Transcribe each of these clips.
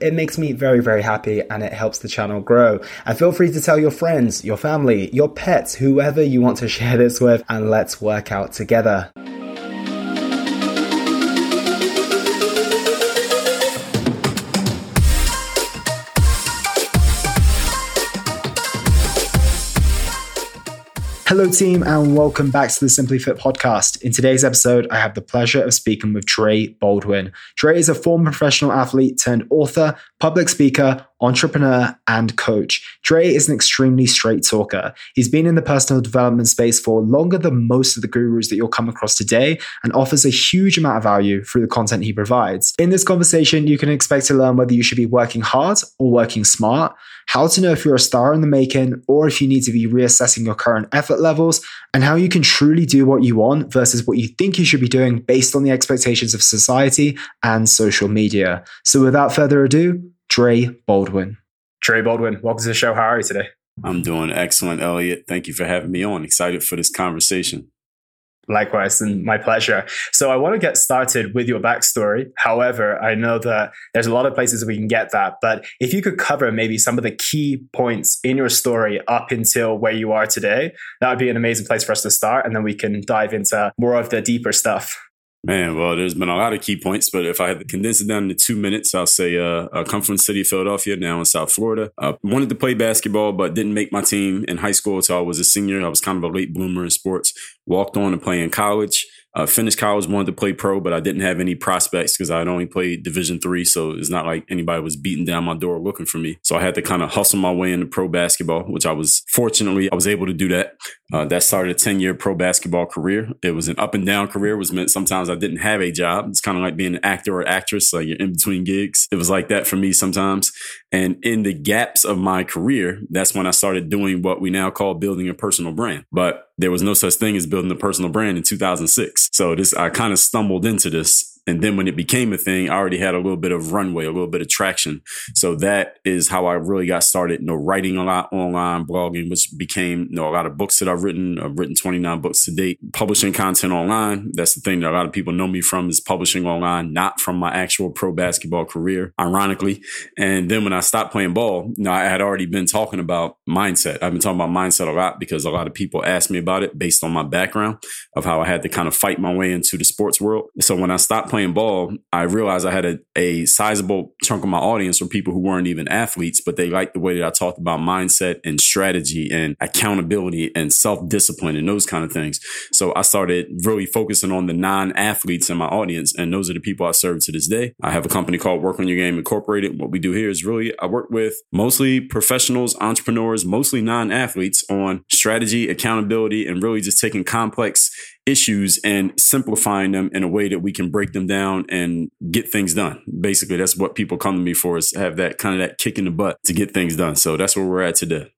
It makes me very, very happy and it helps the channel grow. And feel free to tell your friends, your family, your pets, whoever you want to share this with, and let's work out together. Hello, team, and welcome back to the Simply Fit podcast. In today's episode, I have the pleasure of speaking with Dre Baldwin. Dre is a former professional athlete turned author, public speaker, entrepreneur, and coach. Dre is an extremely straight talker. He's been in the personal development space for longer than most of the gurus that you'll come across today and offers a huge amount of value through the content he provides. In this conversation, you can expect to learn whether you should be working hard or working smart, how to know if you're a star in the making or if you need to be reassessing your current effort levels, and how you can truly do what you want versus what you think you should be doing based on the expectations of society and social media. So without further ado, Dre Baldwin. Dre Baldwin, welcome to the show. How are you today? I'm doing excellent, Elliot. Thank you for having me on. Excited for this conversation. Likewise, and my pleasure. So I want to get started with your backstory. However, I know that there's a lot of places we can get that, but if you could cover maybe some of the key points in your story up until where you are today, that would be an amazing place for us to start. And then we can dive into more of the deeper stuff. Man, well, there's been a lot of key points, but if I had to condense it down into two minutes, I'll say uh, I come from the city of Philadelphia, now in South Florida. I wanted to play basketball, but didn't make my team in high school until I was a senior. I was kind of a late bloomer in sports. Walked on to play in college. Uh, finished college, wanted to play pro, but I didn't have any prospects because I had only played Division three. So it's not like anybody was beating down my door looking for me. So I had to kind of hustle my way into pro basketball, which I was fortunately I was able to do that. Uh, that started a ten year pro basketball career. It was an up and down career. Was meant sometimes I didn't have a job. It's kind of like being an actor or actress, like you're in between gigs. It was like that for me sometimes. And in the gaps of my career, that's when I started doing what we now call building a personal brand. But there was no such thing as building a personal brand in 2006. So this, I kind of stumbled into this and then when it became a thing, I already had a little bit of runway, a little bit of traction. So that is how I really got started, you know, writing a lot online, blogging, which became, you know, a lot of books that I've written. I've written 29 books to date, publishing content online. That's the thing that a lot of people know me from is publishing online, not from my actual pro basketball career, ironically. And then when I stopped playing ball, you know, I had already been talking about mindset. I've been talking about mindset a lot because a lot of people ask me about it based on my background of how I had to kind of fight my way into the sports world. So when I stopped playing playing ball, I realized I had a, a sizable chunk of my audience were people who weren't even athletes, but they liked the way that I talked about mindset and strategy and accountability and self discipline and those kind of things. So I started really focusing on the non athletes in my audience. And those are the people I serve to this day. I have a company called Work on Your Game Incorporated. What we do here is really, I work with mostly professionals, entrepreneurs, mostly non athletes on strategy, accountability, and really just taking complex issues and simplifying them in a way that we can break them down and get things done. Basically, that's what people come to me for is have that kind of that kick in the butt to get things done. So that's where we're at today.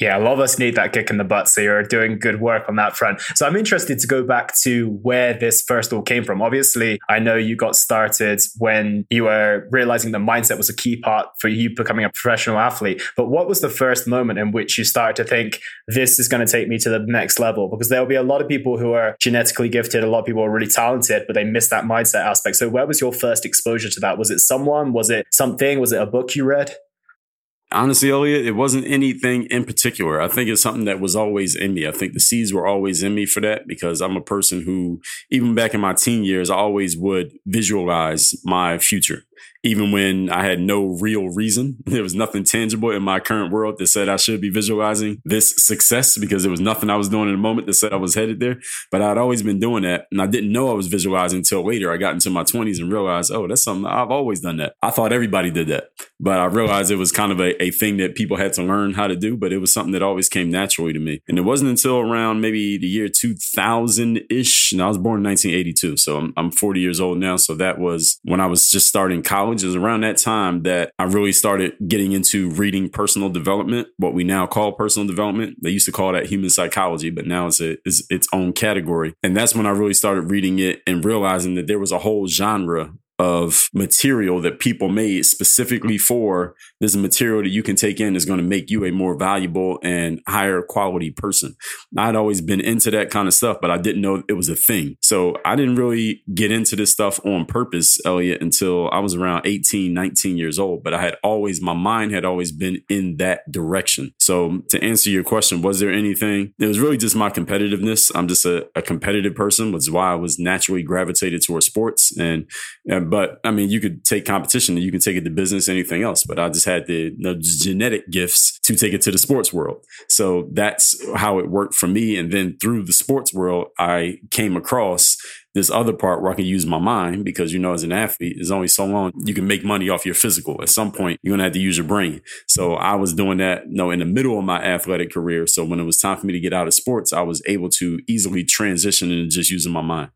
Yeah, a lot of us need that kick in the butt. So you're doing good work on that front. So I'm interested to go back to where this first all came from. Obviously, I know you got started when you were realizing the mindset was a key part for you becoming a professional athlete. But what was the first moment in which you started to think this is going to take me to the next level? Because there'll be a lot of people who are genetically gifted, a lot of people are really talented, but they miss that mindset aspect. So where was your first exposure to that? Was it someone? Was it something? Was it a book you read? Honestly, Elliot, it wasn't anything in particular. I think it's something that was always in me. I think the seeds were always in me for that because I'm a person who, even back in my teen years, I always would visualize my future even when I had no real reason. There was nothing tangible in my current world that said I should be visualizing this success because there was nothing I was doing in the moment that said I was headed there. But I'd always been doing that. And I didn't know I was visualizing until later. I got into my 20s and realized, oh, that's something I've always done that. I thought everybody did that. But I realized it was kind of a, a thing that people had to learn how to do, but it was something that always came naturally to me. And it wasn't until around maybe the year 2000 ish. And I was born in 1982. So I'm, I'm 40 years old now. So that was when I was just starting college was around that time that I really started getting into reading personal development, what we now call personal development. They used to call that human psychology, but now it's, a, it's its own category. And that's when I really started reading it and realizing that there was a whole genre of material that people made specifically for this material that you can take in is going to make you a more valuable and higher quality person. I'd always been into that kind of stuff, but I didn't know it was a thing. So I didn't really get into this stuff on purpose, Elliot, until I was around 18, 19 years old. But I had always, my mind had always been in that direction. So to answer your question, was there anything? It was really just my competitiveness. I'm just a, a competitive person, which is why I was naturally gravitated towards sports. And, and but I mean, you could take competition and you can take it to business, anything else. But I just had the, the genetic gifts to take it to the sports world. So that's how it worked for me. And then through the sports world, I came across this other part where I can use my mind because, you know, as an athlete, there's only so long you can make money off your physical. At some point, you're to have to use your brain. So I was doing that, you know, in the middle of my athletic career. So when it was time for me to get out of sports, I was able to easily transition and just using my mind.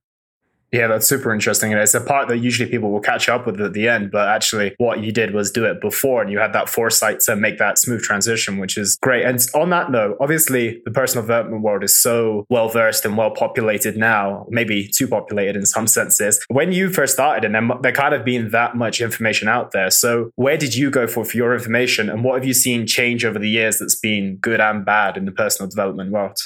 Yeah, that's super interesting. And it's a part that usually people will catch up with at the end, but actually what you did was do it before and you had that foresight to make that smooth transition, which is great. And on that note, obviously the personal development world is so well versed and well populated now, maybe too populated in some senses. When you first started and there, there kind of been that much information out there. So where did you go for, for your information and what have you seen change over the years that's been good and bad in the personal development world?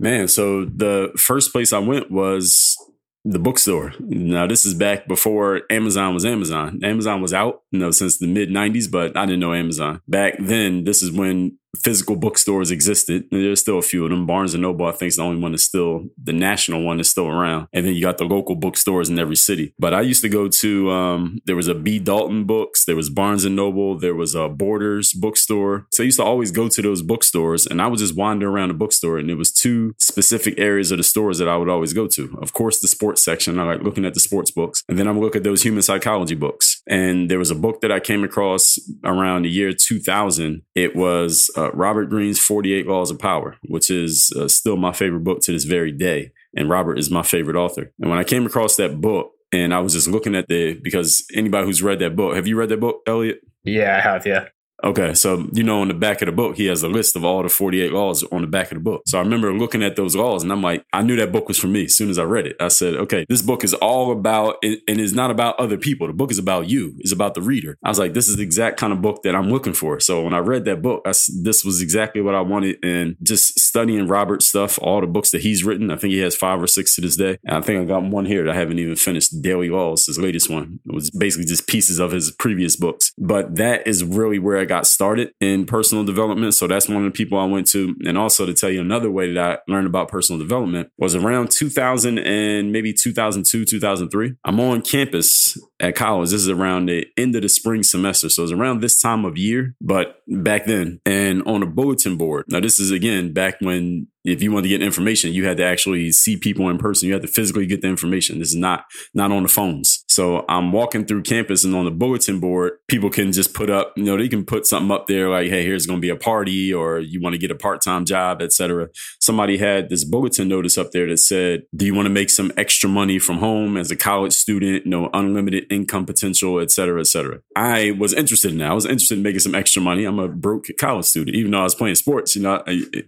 Man, so the first place I went was the bookstore. Now, this is back before Amazon was Amazon. Amazon was out, you know, since the mid 90s, but I didn't know Amazon. Back then, this is when physical bookstores existed. There's still a few of them. Barnes and Noble, I think, is the only one that's still the national one that's still around. And then you got the local bookstores in every city. But I used to go to um, there was a B Dalton Books, there was Barnes and Noble, there was a Borders bookstore. So I used to always go to those bookstores, and I would just wander around the bookstore. And it was two specific areas of the stores that I would always go to. Of course, the sports section. I like looking at the sports books, and then I would look at those human psychology books. And there was a book that I came across around the year 2000. It was uh, Robert Greene's 48 Laws of Power, which is uh, still my favorite book to this very day. And Robert is my favorite author. And when I came across that book, and I was just looking at the because anybody who's read that book, have you read that book, Elliot? Yeah, I have. Yeah. Okay, so you know, on the back of the book, he has a list of all the 48 laws on the back of the book. So I remember looking at those laws and I'm like, I knew that book was for me as soon as I read it. I said, okay, this book is all about, and it's not about other people. The book is about you, it's about the reader. I was like, this is the exact kind of book that I'm looking for. So when I read that book, I, this was exactly what I wanted. And just studying Robert's stuff, all the books that he's written, I think he has five or six to this day. And I think I got one here that I haven't even finished, Daily Laws, his latest one. It was basically just pieces of his previous books. But that is really where I got started in personal development. So that's one of the people I went to. And also to tell you another way that I learned about personal development was around 2000 and maybe 2002, 2003. I'm on campus at college. This is around the end of the spring semester. So it's around this time of year, but back then and on a bulletin board. Now, this is again back when if you wanted to get information, you had to actually see people in person. You had to physically get the information. This is not not on the phones. So I'm walking through campus and on the bulletin board, people can just put up, you know, they can put something up there like, hey, here's going to be a party or you want to get a part-time job, etc. Somebody had this bulletin notice up there that said, do you want to make some extra money from home as a college student, you know, unlimited income potential, et cetera, et cetera. I was interested in that. I was interested in making some extra money. I'm a broke college student, even though I was playing sports, you know,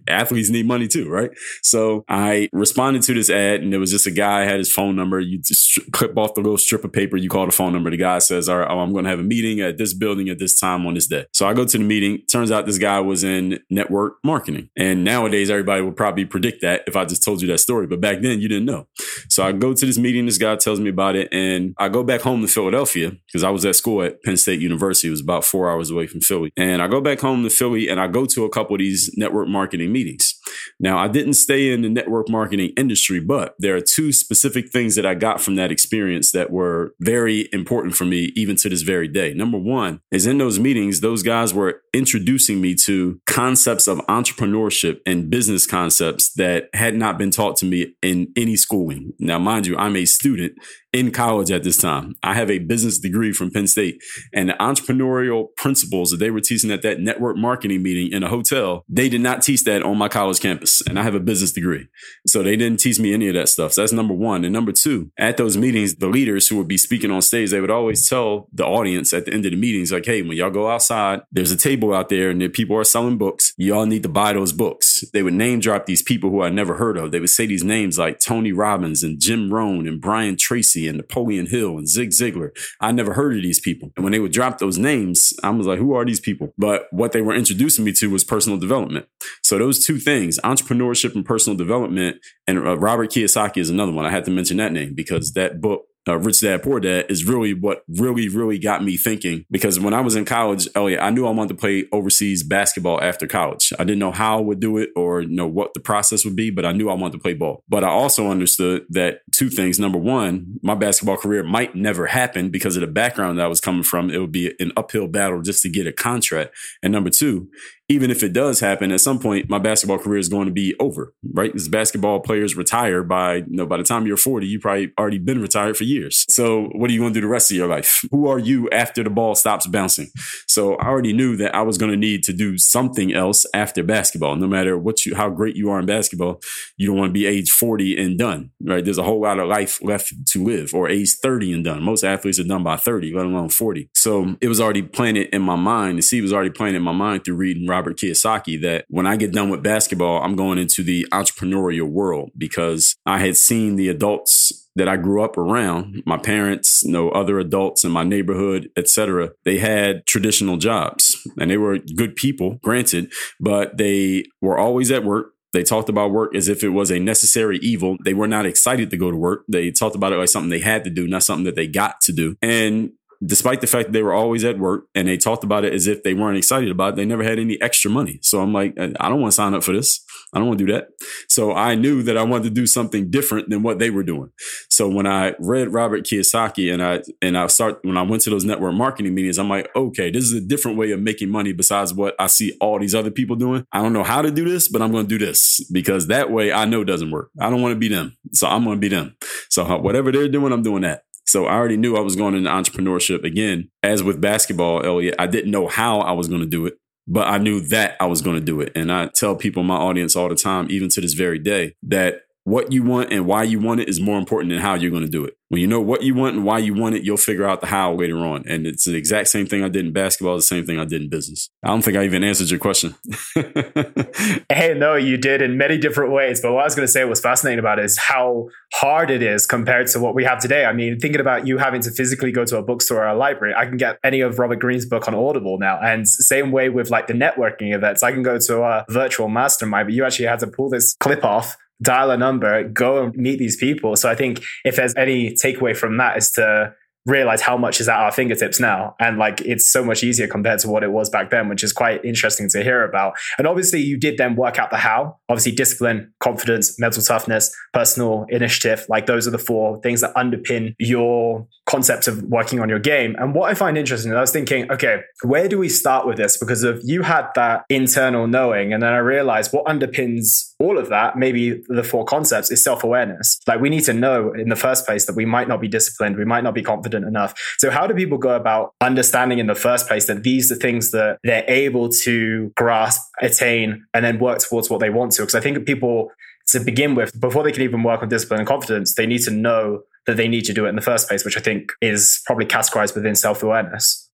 athletes need money too right? So I responded to this ad and it was just a guy had his phone number. You just clip off the little strip of paper, you call the phone number. The guy says, all right, oh, I'm going to have a meeting at this building at this time on this day. So I go to the meeting. Turns out this guy was in network marketing. And nowadays, everybody would probably predict that if I just told you that story. But back then, you didn't know. So I go to this meeting. This guy tells me about it. And I go back home to Philadelphia because I was at school at Penn State University. It was about four hours away from Philly. And I go back home to Philly and I go to a couple of these network marketing meetings. Now, I didn't stay in the network marketing industry, but there are two specific things that I got from that experience that were very important for me, even to this very day. Number one is in those meetings, those guys were introducing me to concepts of entrepreneurship and business concepts that had not been taught to me in any schooling. Now, mind you, I'm a student in college at this time. I have a business degree from Penn State and the entrepreneurial principles that they were teaching at that network marketing meeting in a hotel, they did not teach that on my college campus. And I have a business degree. So they didn't teach me any of that stuff. So that's number one. And number two, at those meetings, the leaders who would be speaking on stage, they would always tell the audience at the end of the meetings, like, hey, when y'all go outside, there's a table out there and the people are selling books. Y'all need to buy those books. They would name drop these people who I never heard of. They would say these names like Tony Robbins and Jim Rohn and Brian Tracy and Napoleon Hill and Zig Ziglar. I never heard of these people. And when they would drop those names, I was like, who are these people? But what they were introducing me to was personal development. So those two things, entrepreneurship and personal development, and uh, Robert Kiyosaki is another one. I had to mention that name because that book uh, Rich Dad Poor Dad is really what really, really got me thinking. Because when I was in college, Elliot, I knew I wanted to play overseas basketball after college. I didn't know how I would do it or you know what the process would be, but I knew I wanted to play ball. But I also understood that two things. Number one, my basketball career might never happen because of the background that I was coming from. It would be an uphill battle just to get a contract. And number two, even if it does happen at some point, my basketball career is going to be over, right? Because basketball players retire by, you know, by the time you're 40, you probably already been retired for years. So what are you going to do the rest of your life? Who are you after the ball stops bouncing? So I already knew that I was going to need to do something else after basketball. No matter what you, how great you are in basketball, you don't want to be age 40 and done, right? There's a whole lot of life left to live or age 30 and done. Most athletes are done by 30, let alone 40. So it was already planted in my mind. The seed was already planted in my mind through reading Robert Kiyosaki that when I get done with basketball, I'm going into the entrepreneurial world because I had seen the adults that I grew up around, my parents, you know, other adults in my neighborhood, etc. They had traditional jobs and they were good people, granted, but they were always at work. They talked about work as if it was a necessary evil. They were not excited to go to work. They talked about it like something they had to do, not something that they got to do. And despite the fact that they were always at work and they talked about it as if they weren't excited about it, they never had any extra money. So I'm like, I don't want to sign up for this. I don't want to do that. So I knew that I wanted to do something different than what they were doing. So when I read Robert Kiyosaki and I and I start when I went to those network marketing meetings, I'm like, okay, this is a different way of making money besides what I see all these other people doing. I don't know how to do this, but I'm going to do this because that way I know doesn't work. I don't want to be them. So I'm going to be them. So uh, whatever they're doing, I'm doing that. So I already knew I was going into entrepreneurship again. As with basketball, Elliot, I didn't know how I was going to do it, but I knew that I was going to do it. And I tell people in my audience all the time, even to this very day, that what you want and why you want it is more important than how you're going to do it. When you know what you want and why you want it, you'll figure out the how later on. And it's the exact same thing I did in basketball, the same thing I did in business. I don't think I even answered your question. hey, no, you did in many different ways. But what I was going to say was fascinating about is how hard it is compared to what we have today. I mean, thinking about you having to physically go to a bookstore or a library, I can get any of Robert Greene's book on Audible now. And same way with like the networking events, I can go to a virtual mastermind, but you actually had to pull this clip off dial a number, go and meet these people. So I think if there's any takeaway from that is to realize how much is at our fingertips now. And like it's so much easier compared to what it was back then, which is quite interesting to hear about. And obviously you did then work out the how, obviously discipline, confidence, mental toughness, personal initiative. Like those are the four things that underpin your concepts of working on your game. And what I find interesting, I was thinking, okay, where do we start with this? Because of you had that internal knowing. And then I realized what underpins all of that, maybe the four concepts is self awareness. Like we need to know in the first place that we might not be disciplined, we might not be confident enough. So, how do people go about understanding in the first place that these are things that they're able to grasp, attain, and then work towards what they want to? Because I think people, to begin with, before they can even work on discipline and confidence, they need to know that they need to do it in the first place, which I think is probably categorized within self awareness.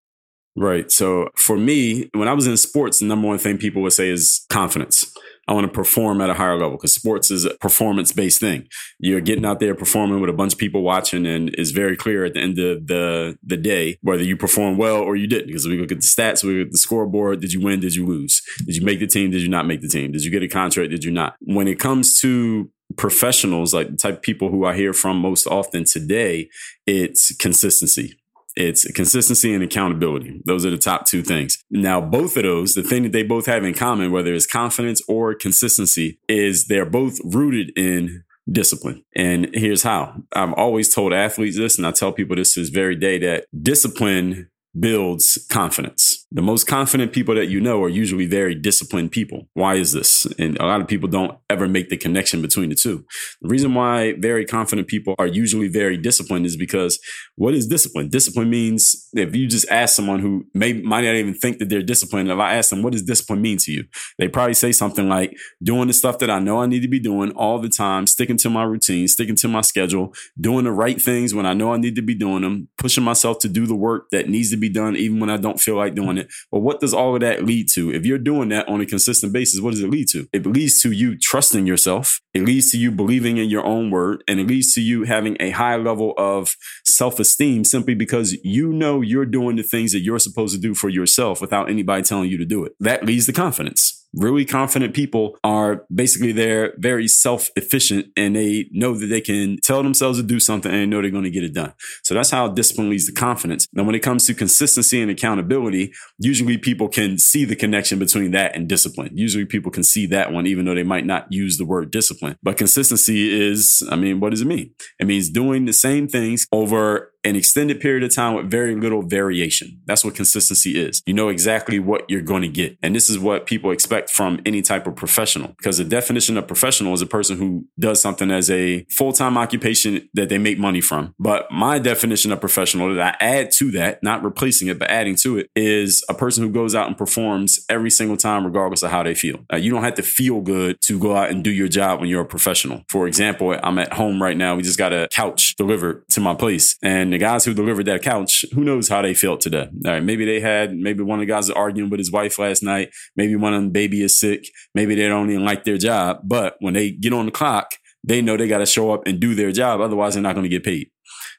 Right. So for me, when I was in sports, the number one thing people would say is confidence I want to perform at a higher level because sports is a performance based thing. You're getting out there performing with a bunch of people watching, and it's very clear at the end of the the day whether you perform well or you didn't. Because we look at the stats, we look at the scoreboard. Did you win? Did you lose? Did you make the team? Did you not make the team? Did you get a contract? Did you not? When it comes to professionals, like the type of people who I hear from most often today, it's consistency. It's consistency and accountability. Those are the top two things. Now, both of those, the thing that they both have in common, whether it's confidence or consistency, is they're both rooted in discipline. And here's how I've always told athletes this, and I tell people this to this very day that discipline builds confidence. The most confident people that you know are usually very disciplined people. Why is this? And a lot of people don't ever make the connection between the two. The reason why very confident people are usually very disciplined is because what is discipline? Discipline means if you just ask someone who may might not even think that they're disciplined, if I ask them, what does discipline mean to you? They probably say something like doing the stuff that I know I need to be doing all the time, sticking to my routine, sticking to my schedule, doing the right things when I know I need to be doing them, pushing myself to do the work that needs to be done even when I don't feel like doing it. But what does all of that lead to? If you're doing that on a consistent basis, what does it lead to? It leads to you trusting yourself. It leads to you believing in your own word and it leads to you having a high level of self esteem simply because you know you're doing the things that you're supposed to do for yourself without anybody telling you to do it. That leads to confidence really confident people are basically they're very self-efficient and they know that they can tell themselves to do something and they know they're going to get it done. So that's how discipline leads to confidence. Now, when it comes to consistency and accountability, usually people can see the connection between that and discipline. Usually people can see that one, even though they might not use the word discipline. But consistency is, I mean, what does it mean? It means doing the same things over an extended period of time with very little variation. That's what consistency is. You know exactly what you're going to get. And this is what people expect from any type of professional because the definition of professional is a person who does something as a full time occupation that they make money from. But my definition of professional that I add to that, not replacing it, but adding to it is a person who goes out and performs every single time, regardless of how they feel. You don't have to feel good to go out and do your job when you're a professional. For example, I'm at home right now. We just got a couch delivered to my place and the guys who delivered that couch, who knows how they felt today? All right, maybe they had, maybe one of the guys arguing with his wife last night. Maybe one of them baby is sick. Maybe they don't even like their job. But when they get on the clock, they know they got to show up and do their job. Otherwise, they're not going to get paid.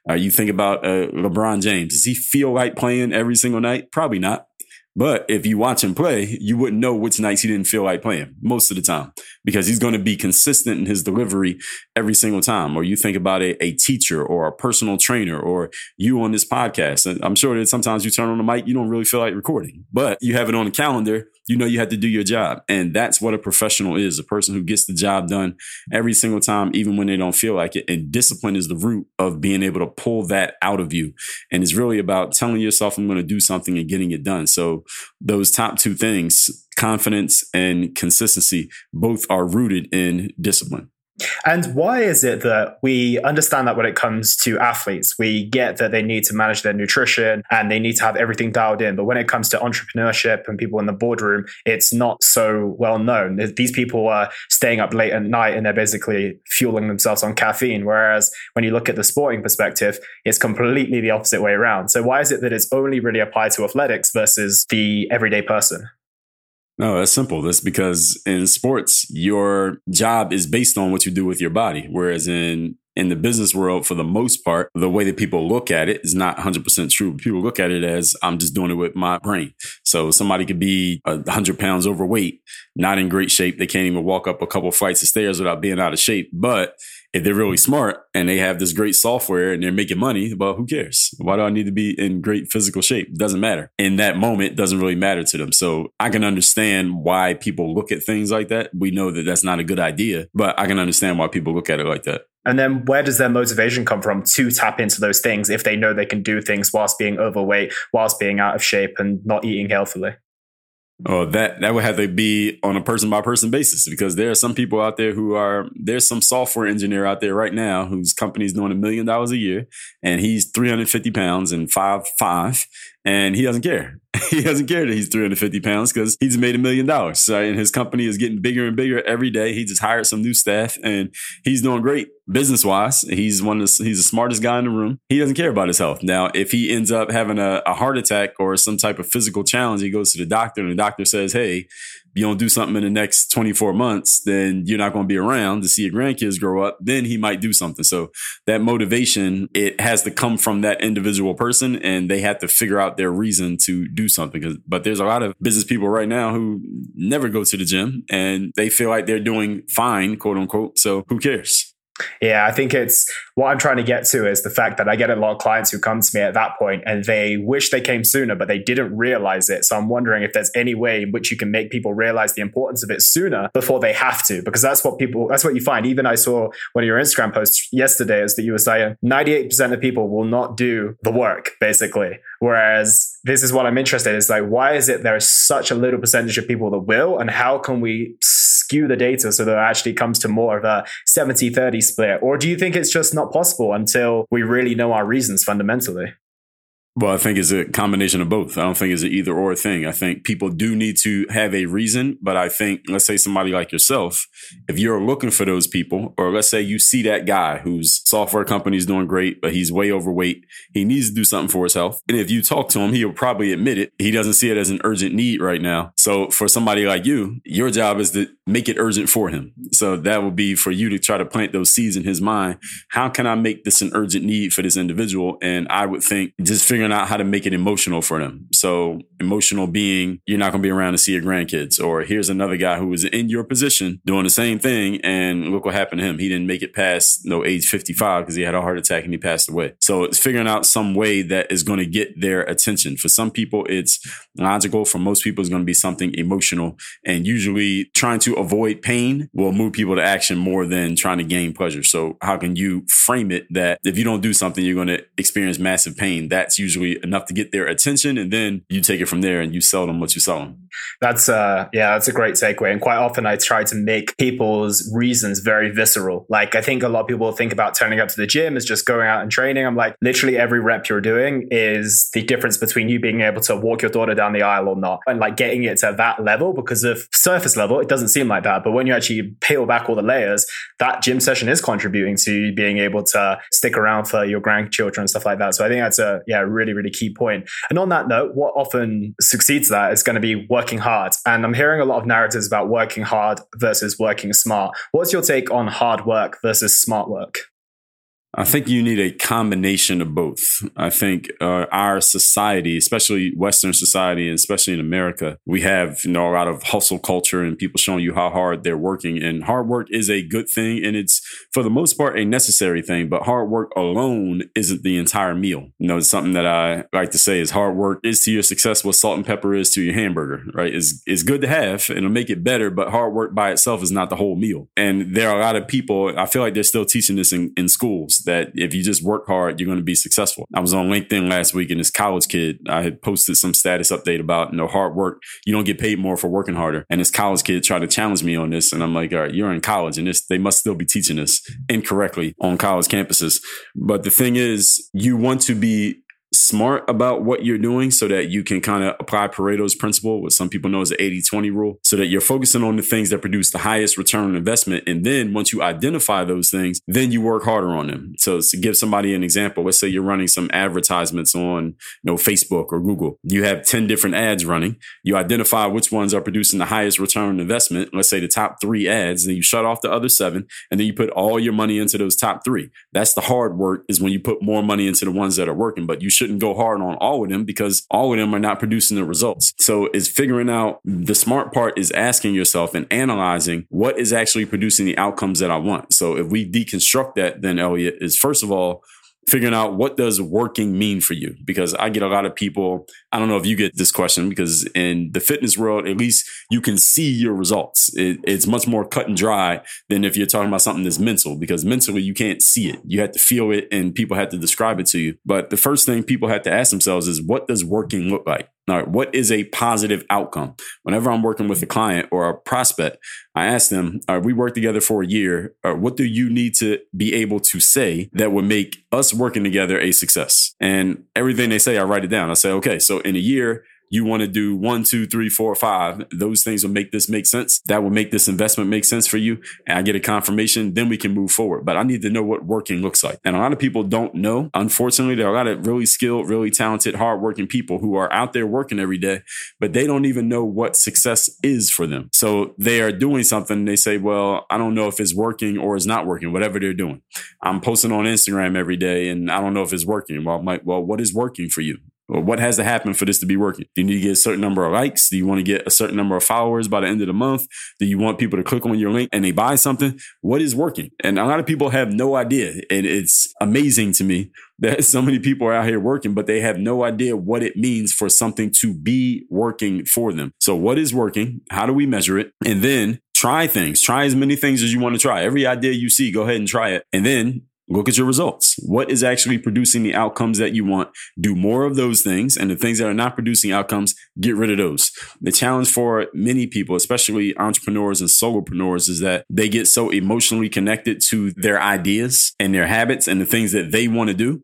Uh, you think about uh, LeBron James. Does he feel like playing every single night? Probably not. But if you watch him play, you wouldn't know which nights he didn't feel like playing most of the time because he's going to be consistent in his delivery every single time. Or you think about a, a teacher or a personal trainer or you on this podcast. And I'm sure that sometimes you turn on the mic, you don't really feel like recording, but you have it on the calendar you know you have to do your job. And that's what a professional is a person who gets the job done every single time, even when they don't feel like it. And discipline is the root of being able to pull that out of you. And it's really about telling yourself, I'm going to do something and getting it done. So those top two things, confidence and consistency, both are rooted in discipline. And why is it that we understand that when it comes to athletes, we get that they need to manage their nutrition and they need to have everything dialed in. But when it comes to entrepreneurship and people in the boardroom, it's not so well known. These people are staying up late at night and they're basically fueling themselves on caffeine. Whereas when you look at the sporting perspective, it's completely the opposite way around. So why is it that it's only really applied to athletics versus the everyday person? No, that's simple. That's because in sports, your job is based on what you do with your body. Whereas in in the business world, for the most part, the way that people look at it is not 100% true. People look at it as I'm just doing it with my brain. So somebody could be 100 pounds overweight, not in great shape. They can't even walk up a couple flights of stairs without being out of shape. But if they're really smart and they have this great software and they're making money, well, who cares? Why do I need to be in great physical shape? Doesn't matter. In that moment, doesn't really matter to them. So I can understand why people look at things like that. We know that that's not a good idea, but I can understand why people look at it like that. And then where does their motivation come from to tap into those things if they know they can do things whilst being overweight, whilst being out of shape and not eating healthily? Oh, that that would have to be on a person by person basis because there are some people out there who are there's some software engineer out there right now whose company is doing a million dollars a year and he's 350 pounds and five five and he doesn't care. he doesn't care that he's 350 pounds because he's made a million dollars. And his company is getting bigger and bigger every day. He just hired some new staff and he's doing great business wise. He's one of the, he's the smartest guy in the room. He doesn't care about his health. Now, if he ends up having a, a heart attack or some type of physical challenge, he goes to the doctor and the doctor says, Hey, you don't do something in the next 24 months, then you're not going to be around to see your grandkids grow up. Then he might do something. So that motivation, it has to come from that individual person and they have to figure out their reason to do something. But there's a lot of business people right now who never go to the gym and they feel like they're doing fine, quote unquote. So who cares? Yeah, I think it's what I'm trying to get to is the fact that I get a lot of clients who come to me at that point and they wish they came sooner, but they didn't realize it. So I'm wondering if there's any way in which you can make people realize the importance of it sooner before they have to, because that's what people, that's what you find. Even I saw one of your Instagram posts yesterday is that you were saying 98% of people will not do the work, basically. Whereas this is what I'm interested in is like, why is it there is such a little percentage of people that will, and how can we skew the data so that it actually comes to more of a 70 30 split? Or do you think it's just not possible until we really know our reasons fundamentally? Well, I think it's a combination of both. I don't think it's an either or thing. I think people do need to have a reason, but I think, let's say somebody like yourself, if you're looking for those people, or let's say you see that guy whose software company is doing great, but he's way overweight, he needs to do something for his health. And if you talk to him, he'll probably admit it. He doesn't see it as an urgent need right now. So for somebody like you, your job is to make it urgent for him. So that would be for you to try to plant those seeds in his mind. How can I make this an urgent need for this individual? And I would think just figuring out how to make it emotional for them. So emotional being you're not going to be around to see your grandkids, or here's another guy who was in your position doing the same thing, and look what happened to him. He didn't make it past you know age 55 because he had a heart attack and he passed away. So it's figuring out some way that is going to get their attention. For some people, it's logical. For most people, it's going to be something emotional, and usually trying to avoid pain will move people to action more than trying to gain pleasure. So how can you frame it that if you don't do something, you're going to experience massive pain? That's usually enough to get their attention, and then you take it from there and you sell them what you sell them. That's uh yeah, that's a great segue. And quite often I try to make people's reasons very visceral. Like I think a lot of people think about turning up to the gym as just going out and training. I'm like, literally every rep you're doing is the difference between you being able to walk your daughter down the aisle or not. And like getting it to that level because of surface level, it doesn't seem like that. But when you actually peel back all the layers, that gym session is contributing to being able to stick around for your grandchildren and stuff like that. So I think that's a yeah, really, really key point. And on that note, what often succeeds that is going to be working hard. And I'm hearing a lot of narratives about working hard versus working smart. What's your take on hard work versus smart work? I think you need a combination of both. I think uh, our society, especially Western society, and especially in America, we have you know a lot of hustle culture and people showing you how hard they're working. And hard work is a good thing, and it's for the most part a necessary thing. But hard work alone isn't the entire meal. You know, it's something that I like to say is hard work is to your success what salt and pepper is to your hamburger. Right? is is good to have, and it'll make it better. But hard work by itself is not the whole meal. And there are a lot of people. I feel like they're still teaching this in, in schools that if you just work hard, you're going to be successful. I was on LinkedIn last week and this college kid, I had posted some status update about, you know, hard work. You don't get paid more for working harder. And this college kid tried to challenge me on this. And I'm like, all right, you're in college and this, they must still be teaching this incorrectly on college campuses. But the thing is, you want to be smart about what you're doing so that you can kind of apply Pareto's principle, what some people know as the 80 20 rule, so that you're focusing on the things that produce the highest return on investment. And then once you identify those things, then you work harder on them. So to give somebody an example, let's say you're running some advertisements on you know, Facebook or Google. You have 10 different ads running. You identify which ones are producing the highest return on investment. Let's say the top three ads, then you shut off the other seven, and then you put all your money into those top three. That's the hard work is when you put more money into the ones that are working, but you should shouldn't go hard on all of them because all of them are not producing the results. So it's figuring out the smart part is asking yourself and analyzing what is actually producing the outcomes that I want. So if we deconstruct that, then Elliot is first of all, figuring out what does working mean for you? Because i get a lot of people i don't know if you get this question because in the fitness world at least you can see your results. It, it's much more cut and dry than if you're talking about something that's mental because mentally you can't see it. You have to feel it and people have to describe it to you. But the first thing people have to ask themselves is what does working look like all right, what is a positive outcome? Whenever I'm working with a client or a prospect, I ask them, all right, we work together for a year. Or what do you need to be able to say that would make us working together a success? And everything they say, I write it down. I say, okay, so in a year, you want to do one, two, three, four, five. Those things will make this make sense. That will make this investment make sense for you. And I get a confirmation, then we can move forward. But I need to know what working looks like. And a lot of people don't know. Unfortunately, there are a lot of really skilled, really talented, hardworking people who are out there working every day, but they don't even know what success is for them. So they are doing something. They say, well, I don't know if it's working or it's not working, whatever they're doing. I'm posting on Instagram every day and I don't know if it's working. Well, I'm like, well, what is working for you? Or what has to happen for this to be working? Do you need to get a certain number of likes? Do you want to get a certain number of followers by the end of the month? Do you want people to click on your link and they buy something? What is working? And a lot of people have no idea. And it's amazing to me that so many people are out here working, but they have no idea what it means for something to be working for them. So what is working? How do we measure it? And then try things, try as many things as you want to try. Every idea you see, go ahead and try it. And then Look at your results. What is actually producing the outcomes that you want? Do more of those things. And the things that are not producing outcomes, get rid of those. The challenge for many people, especially entrepreneurs and solopreneurs, is that they get so emotionally connected to their ideas and their habits and the things that they want to do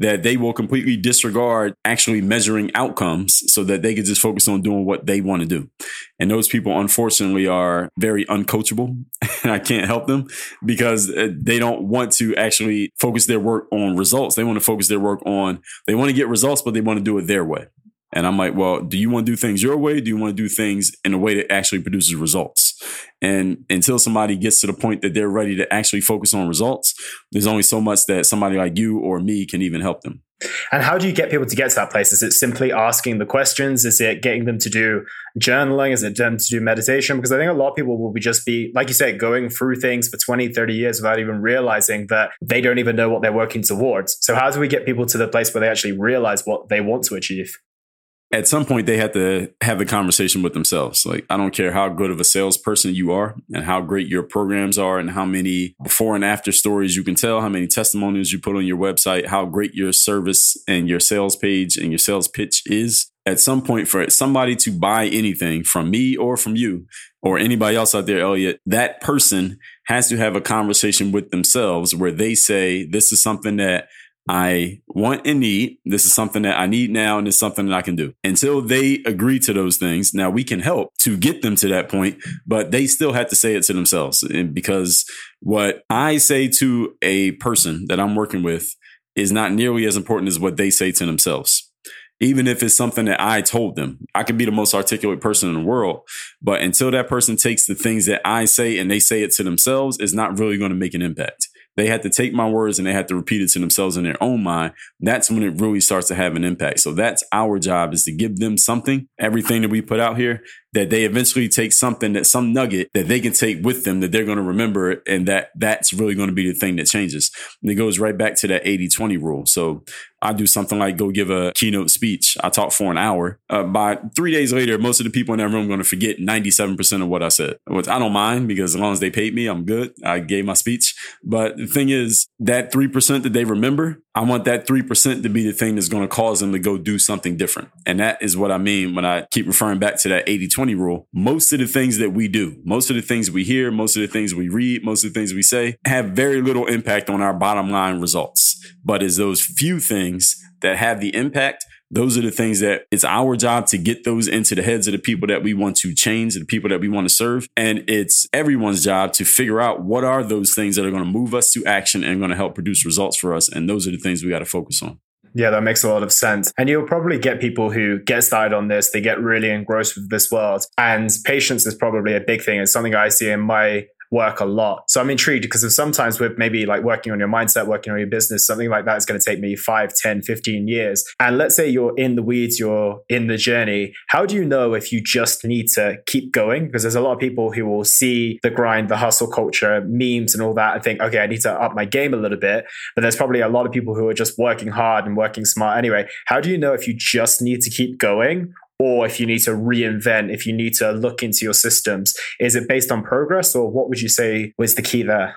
that they will completely disregard actually measuring outcomes so that they can just focus on doing what they want to do. And those people, unfortunately, are very uncoachable. and I can't help them because uh, they don't want to actually focus their work on results. They want to focus their work on, they want to get results, but they want to do it their way. And I'm like, well, do you want to do things your way? Do you want to do things in a way that actually produces results? And until somebody gets to the point that they're ready to actually focus on results, there's only so much that somebody like you or me can even help them. And how do you get people to get to that place? Is it simply asking the questions? Is it getting them to do journaling? Is it them to do meditation? Because I think a lot of people will be just be, like you said, going through things for 20, 30 years without even realizing that they don't even know what they're working towards. So how do we get people to the place where they actually realize what they want to achieve? At some point they have to have the conversation with themselves. Like, I don't care how good of a salesperson you are and how great your programs are and how many before and after stories you can tell, how many testimonials you put on your website, how great your service and your sales page and your sales pitch is. At some point, for somebody to buy anything from me or from you or anybody else out there, Elliot, that person has to have a conversation with themselves where they say, This is something that I want and need. This is something that I need now, and it's something that I can do. Until they agree to those things, now we can help to get them to that point, but they still have to say it to themselves. And because what I say to a person that I'm working with is not nearly as important as what they say to themselves. Even if it's something that I told them, I could be the most articulate person in the world, but until that person takes the things that I say and they say it to themselves, it's not really going to make an impact. They had to take my words and they had to repeat it to themselves in their own mind. That's when it really starts to have an impact. So that's our job is to give them something, everything that we put out here, that they eventually take something that some nugget that they can take with them that they're going to remember and that that's really going to be the thing that changes. And it goes right back to that 80 20 rule. So I do something like go give a keynote speech. I talk for an hour. Uh, by three days later, most of the people in that room are going to forget 97% of what I said, which I don't mind because as long as they paid me, I'm good. I gave my speech. But the thing is, that 3% that they remember, I want that 3% to be the thing that's going to cause them to go do something different. And that is what I mean when I keep referring back to that 80 20 rule. Most of the things that we do, most of the things we hear, most of the things we read, most of the things we say have very little impact on our bottom line results. But it's those few things that have the impact those are the things that it's our job to get those into the heads of the people that we want to change, the people that we want to serve. And it's everyone's job to figure out what are those things that are going to move us to action and going to help produce results for us. And those are the things we got to focus on. Yeah, that makes a lot of sense. And you'll probably get people who get started on this, they get really engrossed with this world. And patience is probably a big thing. It's something I see in my work a lot. So I'm intrigued because sometimes with maybe like working on your mindset, working on your business, something like that is going to take me 5, 10, 15 years. And let's say you're in the weeds, you're in the journey. How do you know if you just need to keep going? Because there's a lot of people who will see the grind, the hustle culture, memes and all that and think, okay, I need to up my game a little bit. But there's probably a lot of people who are just working hard and working smart anyway. How do you know if you just need to keep going or if you need to reinvent, if you need to look into your systems? Is it based on progress, or what would you say was the key there?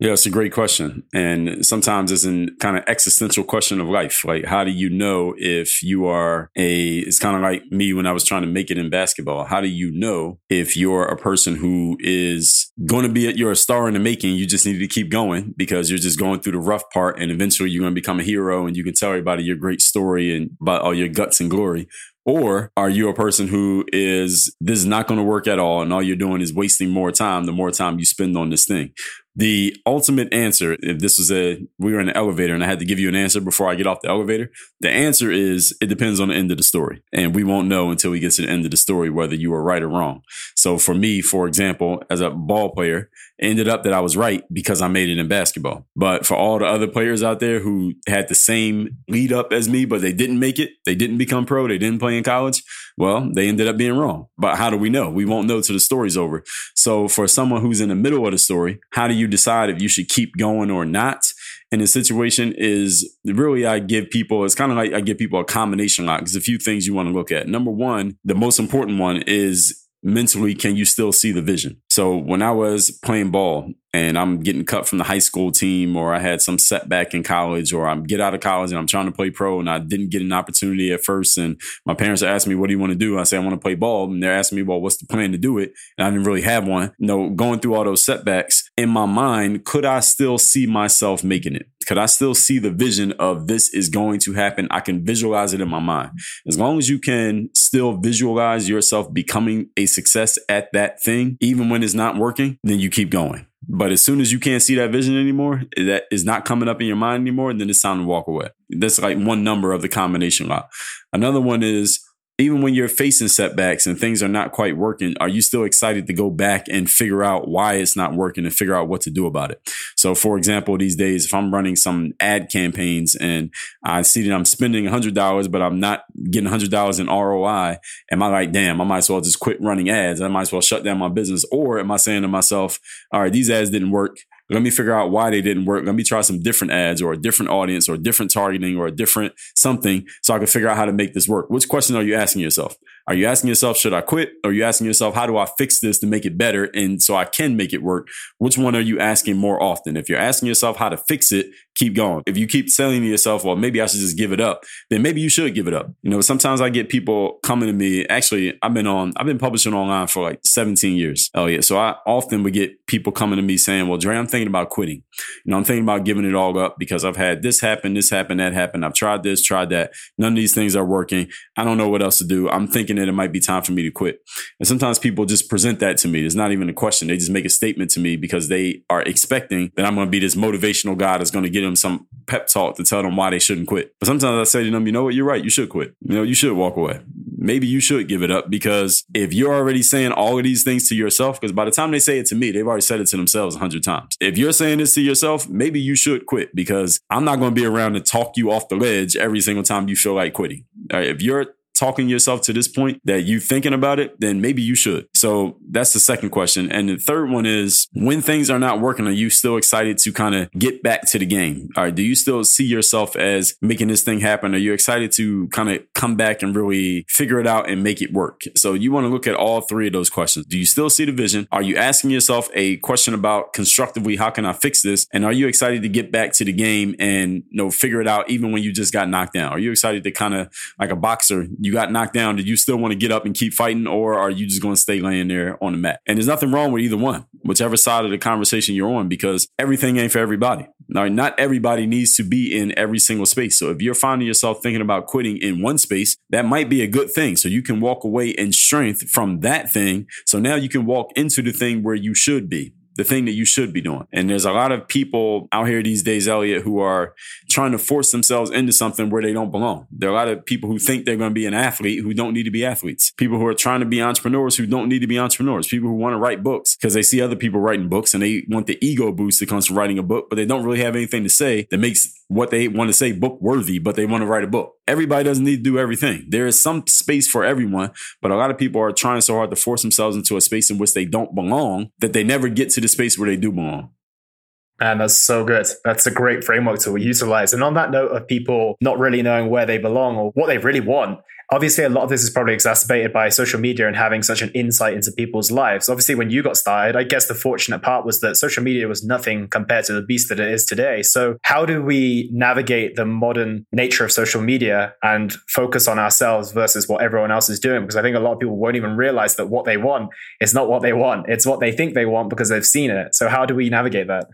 Yeah, it's a great question. And sometimes it's a kind of existential question of life. Like, how do you know if you are a, it's kind of like me when I was trying to make it in basketball. How do you know if you're a person who is going to be, you're a star in the making? You just need to keep going because you're just going through the rough part and eventually you're going to become a hero and you can tell everybody your great story and about all your guts and glory. Or are you a person who is, this is not going to work at all. And all you're doing is wasting more time the more time you spend on this thing. The ultimate answer, if this was a, we were in an elevator and I had to give you an answer before I get off the elevator, the answer is it depends on the end of the story. And we won't know until we get to the end of the story whether you were right or wrong. So for me, for example, as a ball player, ended up that I was right because I made it in basketball. But for all the other players out there who had the same lead up as me, but they didn't make it, they didn't become pro, they didn't play in college, well, they ended up being wrong. But how do we know? We won't know till the story's over. So for someone who's in the middle of the story, how do you decide if you should keep going or not? And the situation is really, I give people, it's kind of like I give people a combination lot because a few things you want to look at. Number one, the most important one is mentally, can you still see the vision? So when I was playing ball and I'm getting cut from the high school team, or I had some setback in college, or I get out of college and I'm trying to play pro and I didn't get an opportunity at first, and my parents are asking me, "What do you want to do?" I say, "I want to play ball," and they're asking me, "Well, what's the plan to do it?" And I didn't really have one. You know, going through all those setbacks in my mind, could I still see myself making it? Could I still see the vision of this is going to happen? I can visualize it in my mind. As long as you can still visualize yourself becoming a success at that thing, even when it's not working, then you keep going. But as soon as you can't see that vision anymore, that is not coming up in your mind anymore, then it's time to walk away. That's like one number of the combination lot. Another one is even when you're facing setbacks and things are not quite working, are you still excited to go back and figure out why it's not working and figure out what to do about it? So, for example, these days, if I'm running some ad campaigns and I see that I'm spending $100, but I'm not getting $100 in ROI, am I like, damn, I might as well just quit running ads? I might as well shut down my business. Or am I saying to myself, all right, these ads didn't work. Let me figure out why they didn't work. Let me try some different ads or a different audience or different targeting or a different something so I can figure out how to make this work. Which question are you asking yourself? Are you asking yourself, should I quit? Or are you asking yourself, how do I fix this to make it better and so I can make it work? Which one are you asking more often? If you're asking yourself how to fix it, keep going. If you keep telling yourself, well, maybe I should just give it up, then maybe you should give it up. You know, sometimes I get people coming to me. Actually, I've been on, I've been publishing online for like 17 years. Oh yeah. So I often would get people coming to me saying, well, Dre, I'm thinking about quitting. You know, I'm thinking about giving it all up because I've had this happen, this happen, that happen. I've tried this, tried that. None of these things are working. I don't know what else to do. I'm thinking that it might be time for me to quit. And sometimes people just present that to me. It's not even a question. They just make a statement to me because they are expecting that I'm going to be this motivational guy that's going to get them some pep talk to tell them why they shouldn't quit. But sometimes I say to them, you know what? You're right. You should quit. You know, you should walk away. Maybe you should give it up because if you're already saying all of these things to yourself, because by the time they say it to me, they've already said it to themselves a hundred times. If you're saying this to yourself, maybe you should quit because I'm not going to be around to talk you off the ledge every single time you feel like quitting. if you're talking yourself to this point that you thinking about it, then maybe you should. So that's the second question. And the third one is when things are not working, are you still excited to kind of get back to the game? All right. Do you still see yourself as making this thing happen? Are you excited to kind of come back and really figure it out and make it work? So you want to look at all three of those questions. Do you still see the vision? Are you asking yourself a question about constructively, how can I fix this? And are you excited to get back to the game and you know figure it out even when you just got knocked down? Are you excited to kind of like a boxer, you you got knocked down, do you still want to get up and keep fighting, or are you just going to stay laying there on the mat? And there's nothing wrong with either one, whichever side of the conversation you're on, because everything ain't for everybody. Now, not everybody needs to be in every single space. So if you're finding yourself thinking about quitting in one space, that might be a good thing. So you can walk away in strength from that thing. So now you can walk into the thing where you should be the thing that you should be doing. And there's a lot of people out here these days, Elliot, who are trying to force themselves into something where they don't belong. There are a lot of people who think they're going to be an athlete who don't need to be athletes. People who are trying to be entrepreneurs who don't need to be entrepreneurs. People who want to write books because they see other people writing books and they want the ego boost that comes from writing a book, but they don't really have anything to say that makes what they want to say book worthy, but they want to write a book. Everybody doesn't need to do everything. There is some space for everyone, but a lot of people are trying so hard to force themselves into a space in which they don't belong that they never get to the space where they do belong. And that's so good. That's a great framework to utilize. And on that note of people not really knowing where they belong or what they really want, obviously a lot of this is probably exacerbated by social media and having such an insight into people's lives. Obviously when you got started i guess the fortunate part was that social media was nothing compared to the beast that it is today. So how do we navigate the modern nature of social media and focus on ourselves versus what everyone else is doing? Because i think a lot of people won't even realize that what they want is not what they want. It's what they think they want because they've seen it. So how do we navigate that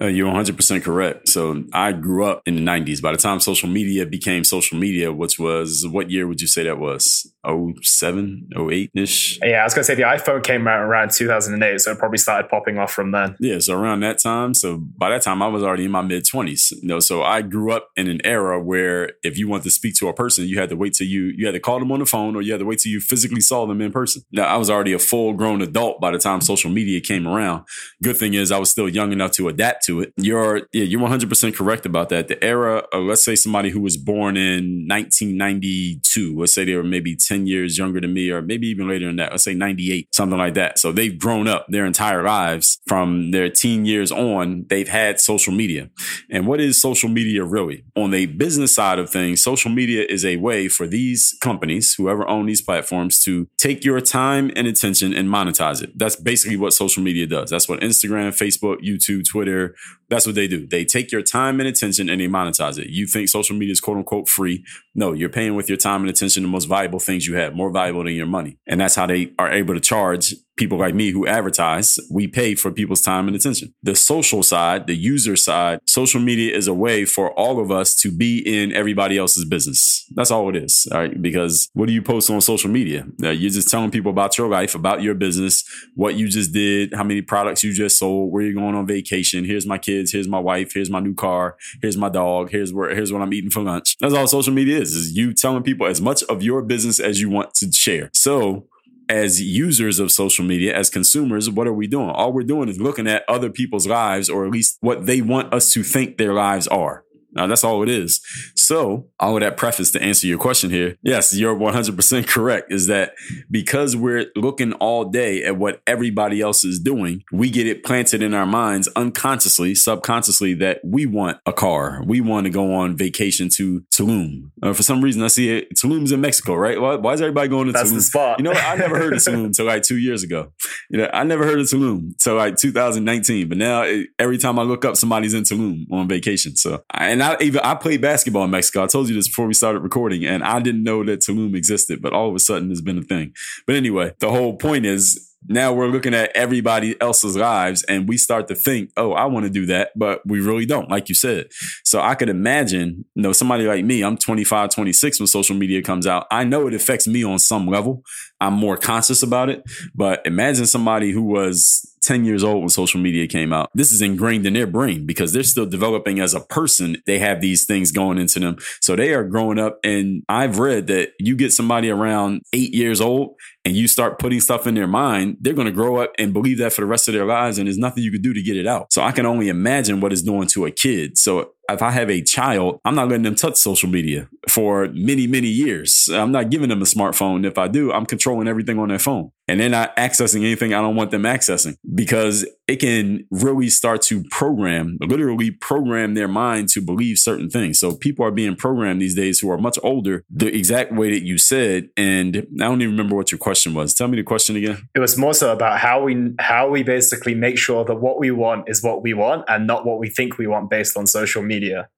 Uh, you're 100% correct. So I grew up in the 90s. By the time social media became social media, which was what year would you say that was? 07, 08 ish? Yeah, I was going to say the iPhone came out around 2008. So it probably started popping off from then. Yeah. So around that time. So by that time, I was already in my mid 20s. You know, so I grew up in an era where if you want to speak to a person, you had to wait till you, you had to call them on the phone or you had to wait till you physically saw them in person. Now, I was already a full grown adult by the time social media came around. Good thing is I was still young enough to adapt to it. You're yeah, you're 100% correct about that. The era of, let's say somebody who was born in 1992, let's say they were maybe 10 years younger than me or maybe even later than that. Let's say 98, something like that. So they've grown up their entire lives from their teen years on. They've had social media. And what is social media really? On the business side of things, social media is a way for these companies, whoever own these platforms to take your time and attention and monetize it. That's basically what social media does. That's what Instagram, Facebook, YouTube, Twitter, that's what they do. They take your time and attention and they monetize it. You think social media is quote unquote free. No, you're paying with your time and attention the most valuable things you have, more valuable than your money. And that's how they are able to charge people like me who advertise, we pay for people's time and attention. The social side, the user side, social media is a way for all of us to be in everybody else's business. That's all it is. All right. Because what do you post on social media? Uh, you're just telling people about your life, about your business, what you just did, how many products you just sold, where you're going on vacation. Here's my kids. Here's my wife. Here's my new car. Here's my dog. Here's where, here's what I'm eating for lunch. That's all social media is, is you telling people as much of your business as you want to share. So as users of social media, as consumers, what are we doing? All we're doing is looking at other people's lives, or at least what they want us to think their lives are. Now, that's all it is. So, all of that preface to answer your question here. Yes, you're 100% correct. Is that because we're looking all day at what everybody else is doing, we get it planted in our minds unconsciously, subconsciously that we want a car. We want to go on vacation to Tulum. Uh, for some reason, I see it. Tulum's in Mexico, right? Why, why is everybody going to That's Tulum? the spot. You know, I never heard of Tulum until like two years ago. You know, I never heard of Tulum until like 2019. But now, it, every time I look up, somebody's in Tulum on vacation. So, and I even I played basketball in Mexico. I told you this before we started recording, and I didn't know that Tulum existed, but all of a sudden it's been a thing. But anyway, the whole point is now we're looking at everybody else's lives and we start to think, oh, I want to do that, but we really don't, like you said. So I could imagine, you know, somebody like me, I'm 25, 26 when social media comes out. I know it affects me on some level. I'm more conscious about it. But imagine somebody who was 10 years old when social media came out. This is ingrained in their brain because they're still developing as a person. They have these things going into them. So they are growing up. And I've read that you get somebody around eight years old and you start putting stuff in their mind, they're going to grow up and believe that for the rest of their lives. And there's nothing you can do to get it out. So I can only imagine what it's doing to a kid. So if I have a child, I'm not letting them touch social media for many, many years. I'm not giving them a smartphone. If I do, I'm controlling everything on their phone. And they're not accessing anything I don't want them accessing because it can really start to program, literally program their mind to believe certain things. So people are being programmed these days who are much older, the exact way that you said. And I don't even remember what your question was. Tell me the question again. It was more so about how we how we basically make sure that what we want is what we want and not what we think we want based on social media.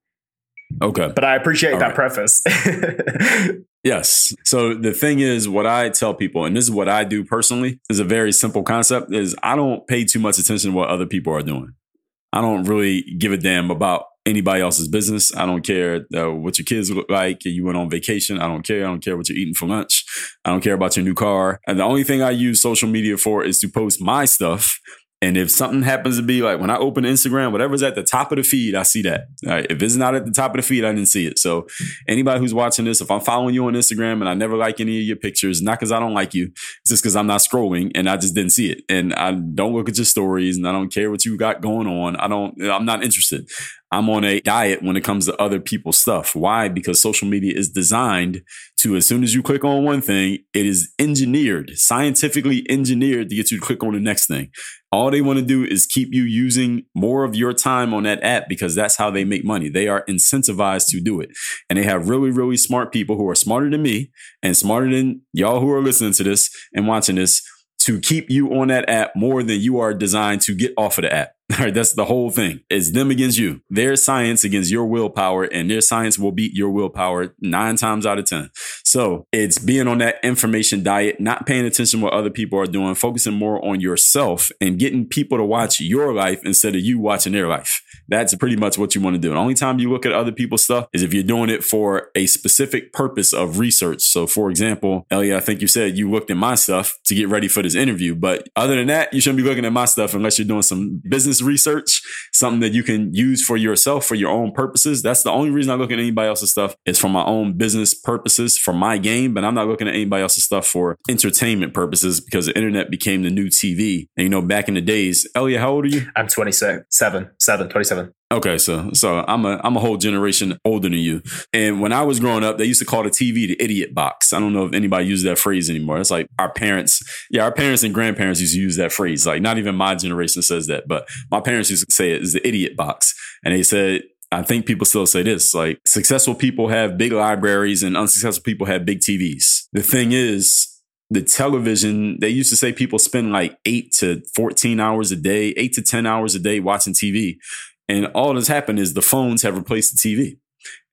Okay. But I appreciate All that right. preface. Yes. So the thing is, what I tell people, and this is what I do personally, is a very simple concept: is I don't pay too much attention to what other people are doing. I don't really give a damn about anybody else's business. I don't care uh, what your kids look like. You went on vacation. I don't care. I don't care what you're eating for lunch. I don't care about your new car. And the only thing I use social media for is to post my stuff. And if something happens to be like when I open Instagram, whatever's at the top of the feed, I see that. If it's not at the top of the feed, I didn't see it. So anybody who's watching this, if I'm following you on Instagram and I never like any of your pictures, not because I don't like you, it's just because I'm not scrolling and I just didn't see it. And I don't look at your stories and I don't care what you got going on. I don't, I'm not interested. I'm on a diet when it comes to other people's stuff. Why? Because social media is designed to, as soon as you click on one thing, it is engineered, scientifically engineered to get you to click on the next thing. All they want to do is keep you using more of your time on that app because that's how they make money. They are incentivized to do it. And they have really, really smart people who are smarter than me and smarter than y'all who are listening to this and watching this to keep you on that app more than you are designed to get off of the app. All right, that's the whole thing. It's them against you. Their science against your willpower, and their science will beat your willpower nine times out of 10. So it's being on that information diet, not paying attention what other people are doing, focusing more on yourself and getting people to watch your life instead of you watching their life. That's pretty much what you want to do. The only time you look at other people's stuff is if you're doing it for a specific purpose of research. So, for example, Elliot, I think you said you looked at my stuff to get ready for this interview. But other than that, you shouldn't be looking at my stuff unless you're doing some business research, something that you can use for yourself for your own purposes. That's the only reason I look at anybody else's stuff is for my own business purposes, for my game. But I'm not looking at anybody else's stuff for entertainment purposes because the internet became the new TV. And you know, back in the days, Elliot, how old are you? I'm 27, 7, 27. Okay, so so I'm a I'm a whole generation older than you. And when I was growing up, they used to call the TV the idiot box. I don't know if anybody uses that phrase anymore. It's like our parents, yeah, our parents and grandparents used to use that phrase. Like not even my generation says that, but my parents used to say it is the idiot box. And they said I think people still say this like successful people have big libraries and unsuccessful people have big TVs. The thing is, the television, they used to say people spend like eight to 14 hours a day, eight to 10 hours a day watching TV. And all that's happened is the phones have replaced the TV.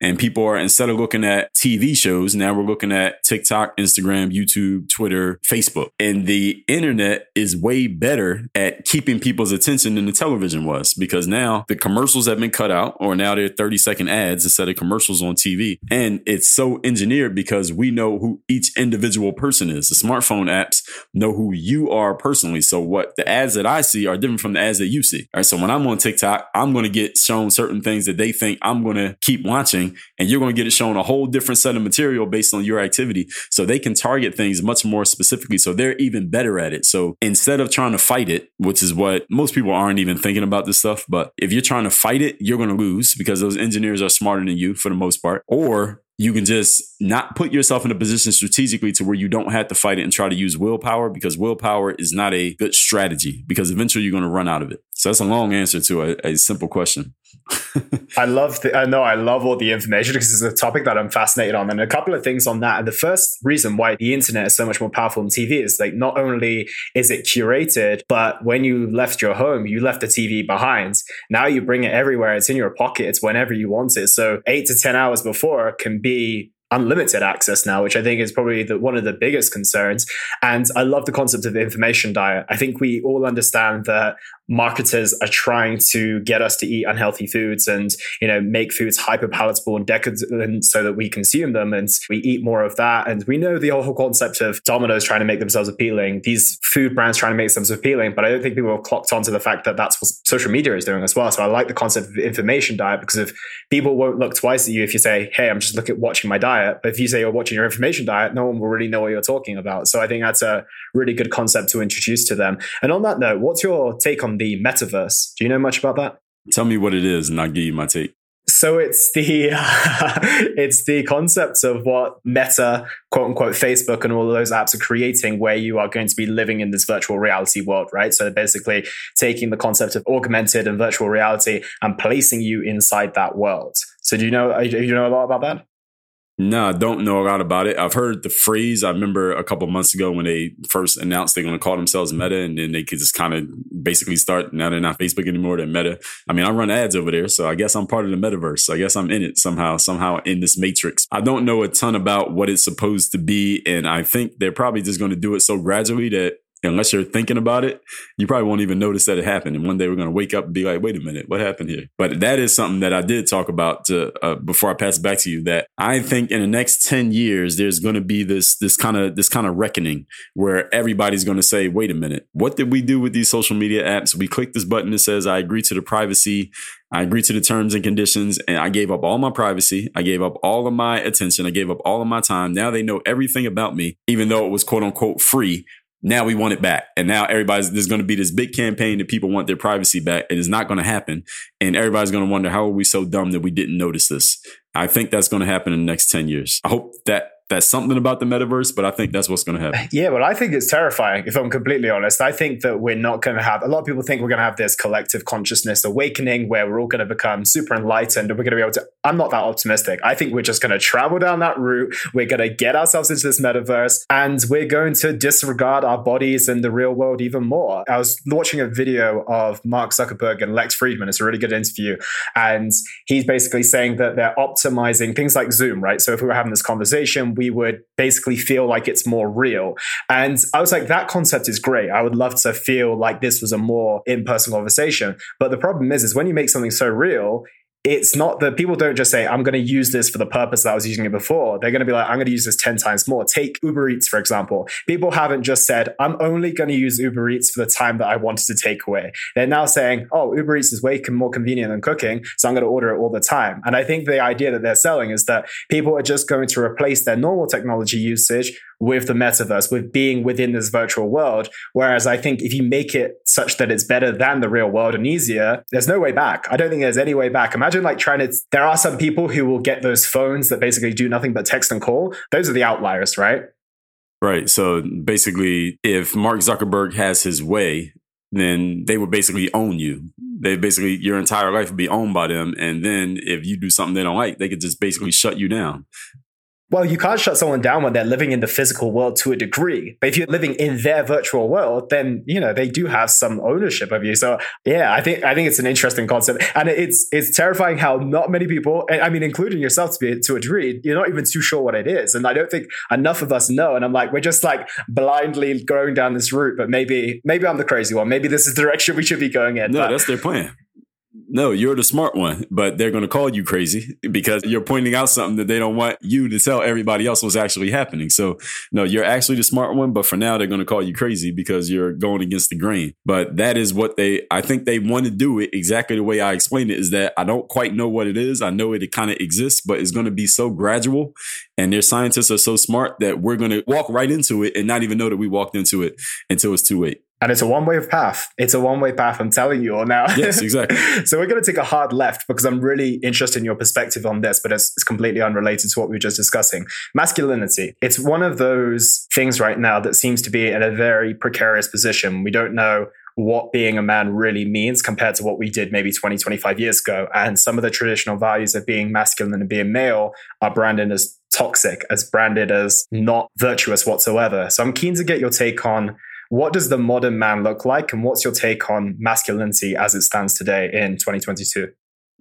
And people are, instead of looking at TV shows, now we're looking at TikTok, Instagram, YouTube, Twitter, Facebook. And the internet is way better at keeping people's attention than the television was because now the commercials have been cut out or now they're 30 second ads instead of commercials on TV. And it's so engineered because we know who each individual person is. The smartphone apps know who you are personally. So what the ads that I see are different from the ads that you see. All right. So when I'm on TikTok, I'm going to get shown certain things that they think I'm going to keep watching and you're going to get it shown a whole different set of material based on your activity. So they can target things much more specifically. So they're even better at it. So instead of trying to fight it, which is what most people aren't even thinking about this stuff, but if you're trying to fight it, you're going to lose because those engineers are smarter than you for the most part. Or you can just not put yourself in a position strategically to where you don't have to fight it and try to use willpower because willpower is not a good strategy because eventually you're going to run out of it. So that's a long answer to a, a simple question. I love the, I know I love all the information because it's a topic that I'm fascinated on. And a couple of things on that. And the first reason why the internet is so much more powerful than TV is like not only is it curated, but when you left your home, you left the TV behind. Now you bring it everywhere. It's in your pocket. It's whenever you want it. So eight to 10 hours before can be unlimited access now, which I think is probably the, one of the biggest concerns. And I love the concept of the information diet. I think we all understand that marketers are trying to get us to eat unhealthy foods and you know make foods hyper palatable and decadent so that we consume them and we eat more of that. And we know the whole concept of domino's trying to make themselves appealing these food brands trying to make themselves appealing but i don't think people have clocked onto the fact that that's what social media is doing as well. So i like the concept of information diet because if people won't look twice at you if you say hey i'm just looking at watching my diet but if you say you're watching your information diet no one will really know what you're talking about. So i think that's a really good concept to introduce to them. And on that note what's your take on the metaverse. Do you know much about that? Tell me what it is, and I'll give you my take. So it's the it's the concept of what Meta, quote unquote, Facebook, and all of those apps are creating, where you are going to be living in this virtual reality world, right? So basically, taking the concept of augmented and virtual reality and placing you inside that world. So do you know do you know a lot about that? No, I don't know a lot about it. I've heard the phrase. I remember a couple months ago when they first announced they're going to call themselves Meta, and then they could just kind of basically start. Now they're not Facebook anymore; they're Meta. I mean, I run ads over there, so I guess I'm part of the metaverse. I guess I'm in it somehow, somehow in this matrix. I don't know a ton about what it's supposed to be, and I think they're probably just going to do it so gradually that unless you're thinking about it, you probably won't even notice that it happened. And one day we're going to wake up and be like, wait a minute, what happened here? But that is something that I did talk about to, uh, before I pass it back to you that I think in the next 10 years, there's going to be this, this kind of, this kind of reckoning where everybody's going to say, wait a minute, what did we do with these social media apps? We click this button that says, I agree to the privacy. I agree to the terms and conditions and I gave up all my privacy. I gave up all of my attention. I gave up all of my time. Now they know everything about me, even though it was quote unquote free now we want it back. And now everybody's, there's going to be this big campaign that people want their privacy back. It is not going to happen. And everybody's going to wonder, how are we so dumb that we didn't notice this? I think that's going to happen in the next 10 years. I hope that that's something about the metaverse, but I think that's what's going to happen. Yeah, well, I think it's terrifying, if I'm completely honest. I think that we're not going to have, a lot of people think we're going to have this collective consciousness awakening where we're all going to become super enlightened and we're going to be able to. I'm not that optimistic. I think we're just going to travel down that route. We're going to get ourselves into this metaverse and we're going to disregard our bodies and the real world even more. I was watching a video of Mark Zuckerberg and Lex Fridman. It's a really good interview. And he's basically saying that they're optimizing things like Zoom, right? So if we were having this conversation, we would basically feel like it's more real. And I was like, that concept is great. I would love to feel like this was a more in person conversation. But the problem is, is when you make something so real, it's not that people don't just say, I'm going to use this for the purpose that I was using it before. They're going to be like, I'm going to use this 10 times more. Take Uber Eats, for example. People haven't just said, I'm only going to use Uber Eats for the time that I wanted to take away. They're now saying, oh, Uber Eats is way more convenient than cooking. So I'm going to order it all the time. And I think the idea that they're selling is that people are just going to replace their normal technology usage with the metaverse, with being within this virtual world. Whereas I think if you make it such that it's better than the real world and easier, there's no way back. I don't think there's any way back. Imagine like trying to, there are some people who will get those phones that basically do nothing but text and call. Those are the outliers, right? Right. So basically, if Mark Zuckerberg has his way, then they would basically own you. They basically, your entire life would be owned by them. And then if you do something they don't like, they could just basically shut you down. Well, you can't shut someone down when they're living in the physical world to a degree. But if you're living in their virtual world, then you know they do have some ownership of you. So yeah, I think I think it's an interesting concept, and it's it's terrifying how not many people, I mean, including yourself to be to a degree, you're not even too sure what it is, and I don't think enough of us know. And I'm like, we're just like blindly going down this route, but maybe maybe I'm the crazy one. Maybe this is the direction we should be going in. No, but, that's their plan no, you're the smart one, but they're going to call you crazy because you're pointing out something that they don't want you to tell everybody else what's actually happening. So, no, you're actually the smart one, but for now, they're going to call you crazy because you're going against the grain. But that is what they, I think they want to do it exactly the way I explained it is that I don't quite know what it is. I know it, it kind of exists, but it's going to be so gradual and their scientists are so smart that we're going to walk right into it and not even know that we walked into it until it's too late. And it's a one way path. It's a one way path. I'm telling you all now. Yes, exactly. so we're going to take a hard left because I'm really interested in your perspective on this, but it's, it's completely unrelated to what we were just discussing. Masculinity. It's one of those things right now that seems to be in a very precarious position. We don't know what being a man really means compared to what we did maybe 20, 25 years ago. And some of the traditional values of being masculine and being male are branded as toxic, as branded as not virtuous whatsoever. So I'm keen to get your take on what does the modern man look like? And what's your take on masculinity as it stands today in 2022?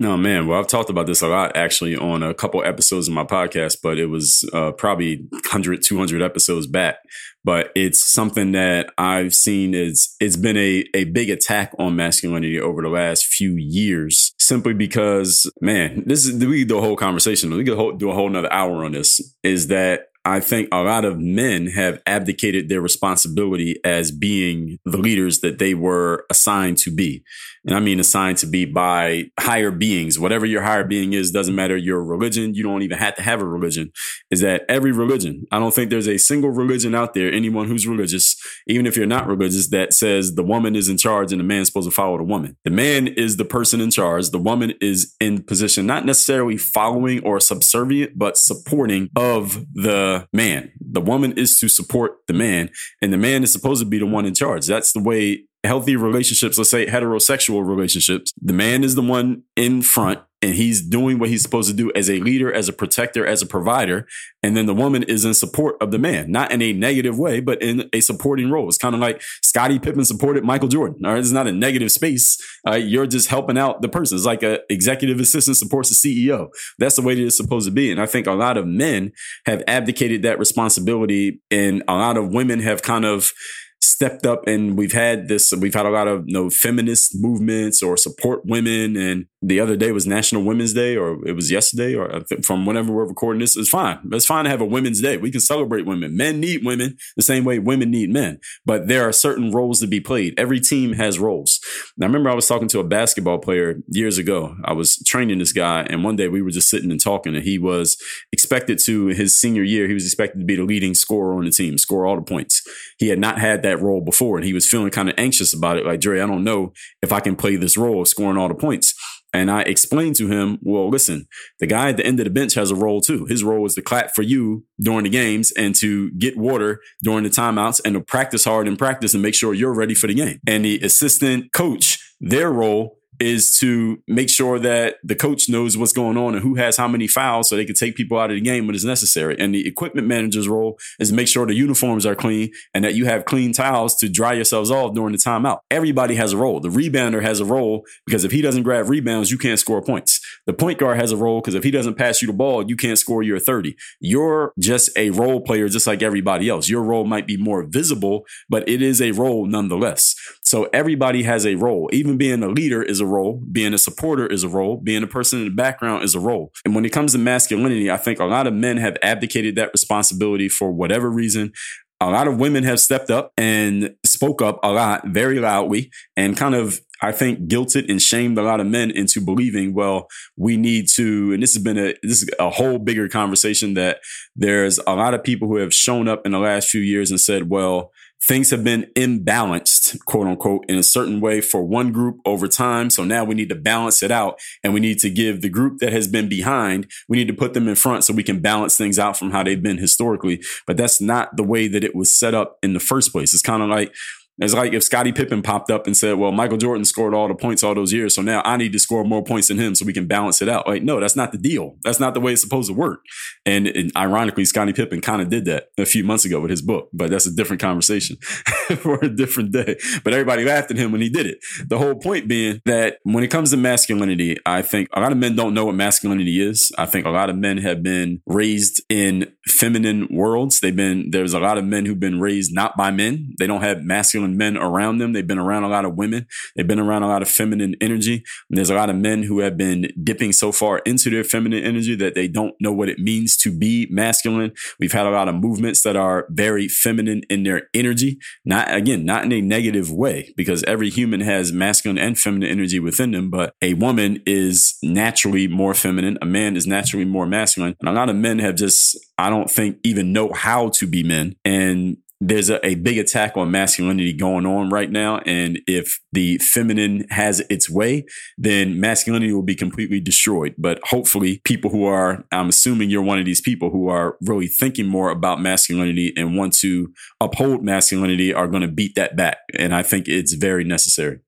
No, man. Well, I've talked about this a lot actually on a couple episodes of my podcast, but it was uh, probably 100, 200 episodes back. But it's something that I've seen is it's been a, a big attack on masculinity over the last few years, simply because, man, this is we do a whole conversation. We could do a whole another hour on this. Is that I think a lot of men have abdicated their responsibility as being the leaders that they were assigned to be and I mean assigned to be by higher beings. Whatever your higher being is, doesn't matter your religion. You don't even have to have a religion. Is that every religion? I don't think there's a single religion out there, anyone who's religious, even if you're not religious, that says the woman is in charge and the man's supposed to follow the woman. The man is the person in charge. The woman is in position, not necessarily following or subservient, but supporting of the man. The woman is to support the man, and the man is supposed to be the one in charge. That's the way healthy relationships, let's say heterosexual relationships, the man is the one in front and he's doing what he's supposed to do as a leader, as a protector, as a provider. And then the woman is in support of the man, not in a negative way, but in a supporting role. It's kind of like Scottie Pippen supported Michael Jordan. All right. It's not a negative space. Uh, you're just helping out the person. It's like an executive assistant supports the CEO. That's the way that it's supposed to be. And I think a lot of men have abdicated that responsibility and a lot of women have kind of stepped up and we've had this we've had a lot of you know feminist movements or support women. And the other day was national women's day or it was yesterday or uh, from whenever we're recording this it's fine. It's fine to have a women's day. We can celebrate women. Men need women the same way women need men. But there are certain roles to be played. Every team has roles. Now, i remember i was talking to a basketball player years ago. I was training this guy and one day we were just sitting and talking and he was expected to his senior year he was expected to be the leading scorer on the team score all the points. He had not had that that role before and he was feeling kind of anxious about it. Like, Dre, I don't know if I can play this role of scoring all the points. And I explained to him, well, listen, the guy at the end of the bench has a role too. His role is to clap for you during the games and to get water during the timeouts and to practice hard in practice and make sure you're ready for the game. And the assistant coach, their role is to make sure that the coach knows what's going on and who has how many fouls so they can take people out of the game when it's necessary. And the equipment manager's role is to make sure the uniforms are clean and that you have clean towels to dry yourselves off during the timeout. Everybody has a role. The rebounder has a role because if he doesn't grab rebounds, you can't score points. The point guard has a role because if he doesn't pass you the ball, you can't score your 30. You're just a role player, just like everybody else. Your role might be more visible, but it is a role nonetheless. So everybody has a role. Even being a leader is a role. Being a supporter is a role. Being a person in the background is a role. And when it comes to masculinity, I think a lot of men have abdicated that responsibility for whatever reason. A lot of women have stepped up and spoke up a lot, very loudly, and kind of I think guilted and shamed a lot of men into believing, well, we need to, and this has been a this is a whole bigger conversation that there's a lot of people who have shown up in the last few years and said, well, things have been imbalanced, quote unquote, in a certain way for one group over time. So now we need to balance it out and we need to give the group that has been behind, we need to put them in front so we can balance things out from how they've been historically. But that's not the way that it was set up in the first place. It's kind of like, it's like if Scottie Pippen popped up and said, well, Michael Jordan scored all the points all those years. So now I need to score more points than him so we can balance it out. Like, no, that's not the deal. That's not the way it's supposed to work. And, and ironically, Scottie Pippen kind of did that a few months ago with his book, but that's a different conversation for a different day. But everybody laughed at him when he did it. The whole point being that when it comes to masculinity, I think a lot of men don't know what masculinity is. I think a lot of men have been raised in feminine worlds. They've been, there's a lot of men who've been raised not by men. They don't have masculine men around them. They've been around a lot of women. They've been around a lot of feminine energy. And there's a lot of men who have been dipping so far into their feminine energy that they don't know what it means to be masculine. We've had a lot of movements that are very feminine in their energy. Not again, not in a negative way, because every human has masculine and feminine energy within them. But a woman is naturally more feminine. A man is naturally more masculine. And a lot of men have just, I don't think, even know how to be men. And there's a, a, big attack on masculinity going on right now. And if the feminine has its way, then masculinity will be completely destroyed. But hopefully, people who are, I'm assuming you're one of these people who are really thinking more about masculinity and want to uphold masculinity are going to beat that back. And I think it's very necessary.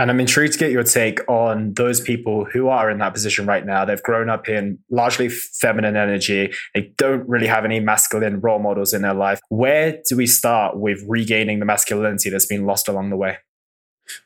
And I'm intrigued to get your take on those people who are in that position right now. They've grown up in largely feminine energy. They don't really have any masculine role models in their life. Where do we start with regaining the masculinity that's been lost along the way?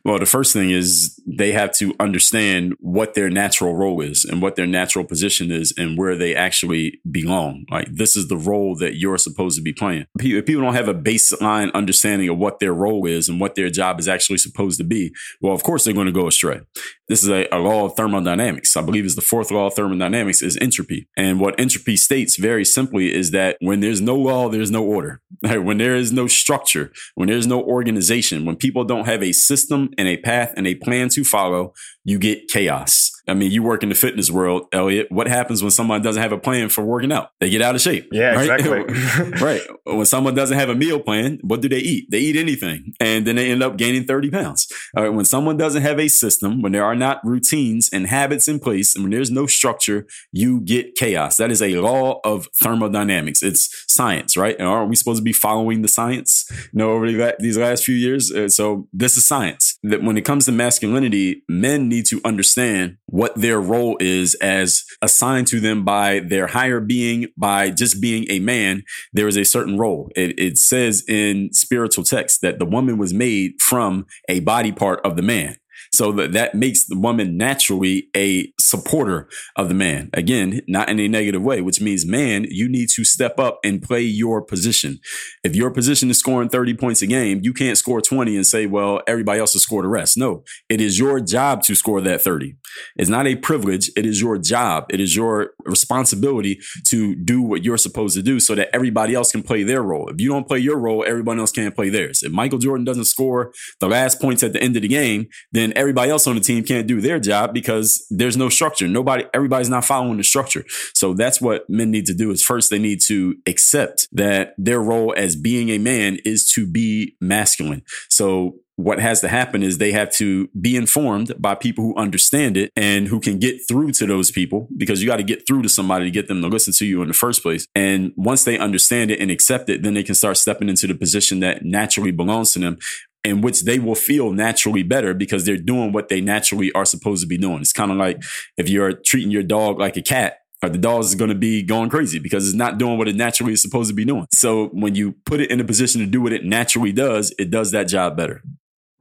Well, the first thing is they have to understand what their natural role is and what their natural position is and where they actually belong. Like this is the role that you're supposed to be playing. If people don't have a baseline understanding of what their role is and what their job is actually supposed to be, well, of course they're going to go astray. This is a, a law of thermodynamics. I believe is the fourth law of thermodynamics is entropy. And what entropy states very simply is that when there's no law, there's no order. When there is no structure, when there's no organization, when people don't have a system and a path and a plan to follow, you get chaos. I mean, you work in the fitness world, Elliot. What happens when someone doesn't have a plan for working out? They get out of shape. Yeah, right? exactly. right. When someone doesn't have a meal plan, what do they eat? They eat anything. And then they end up gaining 30 pounds. All right. When someone doesn't have a system, when there are not routines and habits in place, and when there's no structure, you get chaos. That is a law of thermodynamics. It's science, right? And aren't we supposed to be following the science? You know, over these last few years. Uh, so this is science. That when it comes to masculinity, men need to understand what their role is as assigned to them by their higher being, by just being a man, there is a certain role. It, it says in spiritual text that the woman was made from a body part of the man. So that, that makes the woman naturally a supporter of the man. Again, not in a negative way, which means, man, you need to step up and play your position. If your position is scoring 30 points a game, you can't score 20 and say, well, everybody else has scored the rest. No, it is your job to score that 30. It's not a privilege. It is your job. It is your responsibility to do what you're supposed to do so that everybody else can play their role. If you don't play your role, everyone else can't play theirs. If Michael Jordan doesn't score the last points at the end of the game, then everybody else on the team can't do their job because there's no structure. Nobody, everybody's not following the structure. So that's what men need to do is first they need to accept that their role as being a man is to be masculine. So what has to happen is they have to be informed by people who understand it and who can get through to those people because you got to get through to somebody to get them to listen to you in the first place. And once they understand it and accept it, then they can start stepping into the position that naturally belongs to them in which they will feel naturally better because they're doing what they naturally are supposed to be doing. It's kind of like if you're treating your dog like a cat, uh, the dog is going to be going crazy because it's not doing what it naturally is supposed to be doing. So when you put it in a position to do what it naturally does, it does that job better.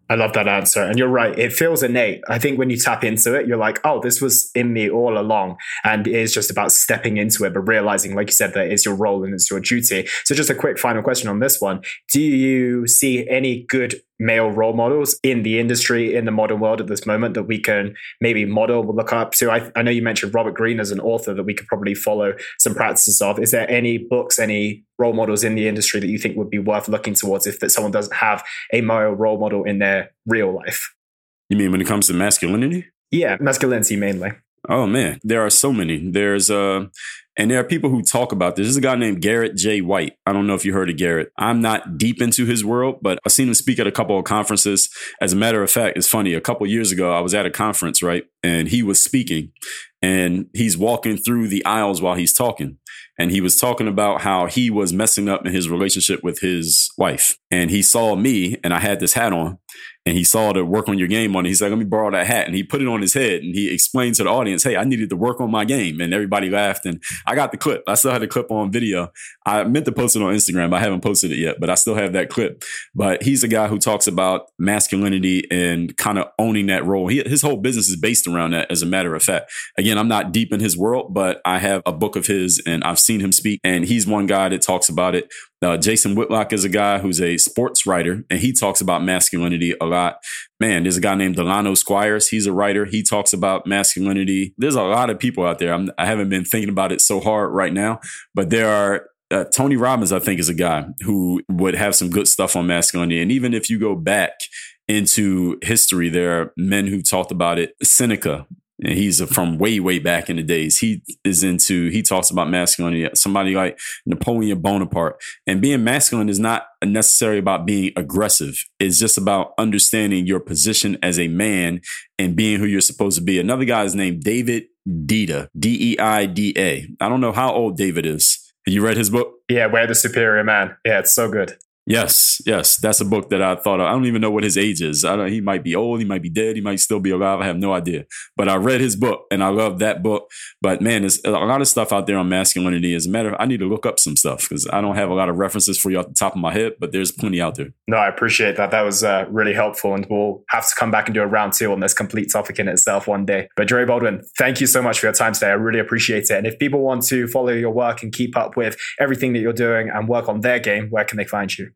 I love that answer. And you're right. It feels innate. I think when you tap into it, you're like, oh, this was in me all along. And it is just about stepping into it, but realizing, like you said, that it's your role and it's your duty. So just a quick final question on this one. Do you see any good male role models in the industry, in the modern world at this moment that we can maybe model, look up to? I, I know you mentioned Robert Greene as an author that we could probably follow some practices of. Is there any books, any role models in the industry that you think would be worth looking towards if that someone doesn't have a male role model in their real life? You mean when it comes to masculinity? Yeah, masculinity mainly. Oh man, there are so many. There's uh and there are people who talk about this. There's a guy named Garrett J. White. I don't know if you heard of Garrett. I'm not deep into his world, but I've seen him speak at a couple of conferences. As a matter of fact, it's funny. A couple years ago, I was at a conference, right? And he was speaking and he's walking through the aisles while he's talking. And he was talking about how he was messing up in his relationship with his wife. And he saw me and I had this hat on and he saw the work on your game on it. He's like, let me borrow that hat. And he put it on his head and he explained to the audience, hey, I needed to work on my game. And everybody laughed. And I got the clip. I still had the clip on video. I meant to post it on Instagram. I haven't posted it yet, but I still have that clip. But he's a guy who talks about masculinity and kind of owning that role. He, his whole business is based around that, as a matter of fact. Again, I'm not deep in his world, but I have a book of his and I've seen him speak. And he's one guy that talks about it. Uh, Jason Whitlock is a guy who's a sports writer and he talks about masculinity a lot. Man, there's a guy named Delano Squires. He's a writer. He talks about masculinity. There's a lot of people out there. I'm, I have not been thinking about it so hard right now, but there are uh, Tony Robbins, I think, is a guy who would have some good stuff on masculinity. And even if you go back into history, there are men who talked about it. Seneca, and he's from way way back in the days. He is into he talks about masculinity somebody like napoleon bonaparte. And being masculine is not necessarily about being aggressive. It's just about understanding your position as a man and being who you're supposed to be. Another guy is named david deida d-e-i-d-a i don't know how old david is. Have you read his book? Yeah where the superior man. Yeah it's so good Yes, yes, that's a book that I thought of. I don't even know what his age is. I don't. He might be old. He might be dead. He might still be alive. I have no idea. But I read his book and I love that book. But man, there's a lot of stuff out there on masculinity. As a matter, of, I need to look up some stuff because I don't have a lot of references for you off the top of my head. But there's plenty out there. No, I appreciate that. That was uh, really helpful, and we'll have to come back and do a round two on this complete topic in itself one day. But Dre Baldwin, thank you so much for your time today. I really appreciate it. And if people want to follow your work and keep up with everything that you're doing and work on their game, where can they find you?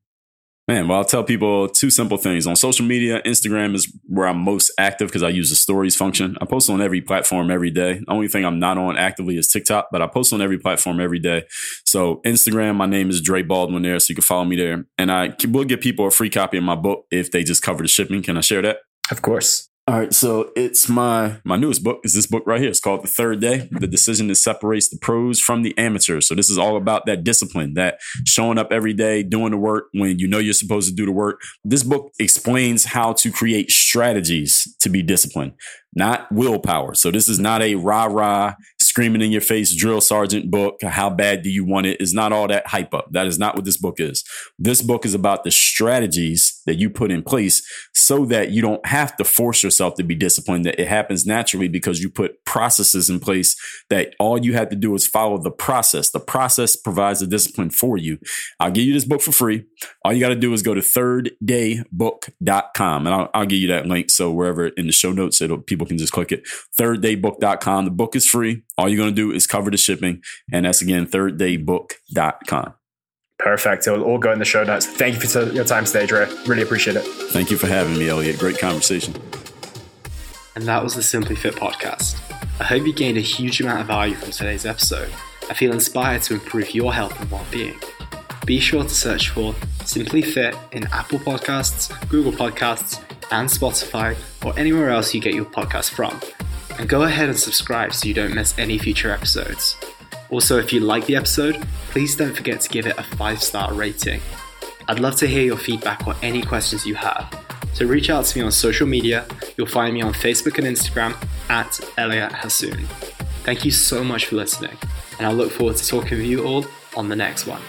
Man, well, I'll tell people two simple things. On social media, Instagram is where I'm most active because I use the stories function. I post on every platform every day. The only thing I'm not on actively is TikTok, but I post on every platform every day. So Instagram, my name is Dre Baldwin there, so you can follow me there. And I will give people a free copy of my book if they just cover the shipping. Can I share that? Of course. All right, so it's my my newest book is this book right here. It's called The Third Day: The Decision that Separates the Pros from the Amateurs. So this is all about that discipline, that showing up every day, doing the work when you know you're supposed to do the work. This book explains how to create strategies to be disciplined, not willpower. So this is not a rah rah screaming in your face drill sergeant book. How bad do you want it? Is not all that hype up. That is not what this book is. This book is about the strategies that you put in place so that you don't have to force yourself to be disciplined, that it happens naturally because you put processes in place that all you have to do is follow the process. The process provides the discipline for you. I'll give you this book for free. All you got to do is go to thirddaybook.com and I'll, I'll give you that link. So wherever in the show notes, it'll, people can just click it. Thirddaybook.com. The book is free. All you're going to do is cover the shipping. And that's again, thirddaybook.com. Perfect. It'll all go in the show notes. Thank you for your time today, Dre. Really appreciate it. Thank you for having me, Elliot. Great conversation. And that was the Simply Fit podcast. I hope you gained a huge amount of value from today's episode. I feel inspired to improve your health and well-being. Be sure to search for Simply Fit in Apple Podcasts, Google Podcasts, and Spotify, or anywhere else you get your podcast from and go ahead and subscribe so you don't miss any future episodes. Also, if you like the episode, please don't forget to give it a 5 star rating. I'd love to hear your feedback or any questions you have. So reach out to me on social media. You'll find me on Facebook and Instagram at Elliot Hassoun. Thank you so much for listening, and I look forward to talking with you all on the next one.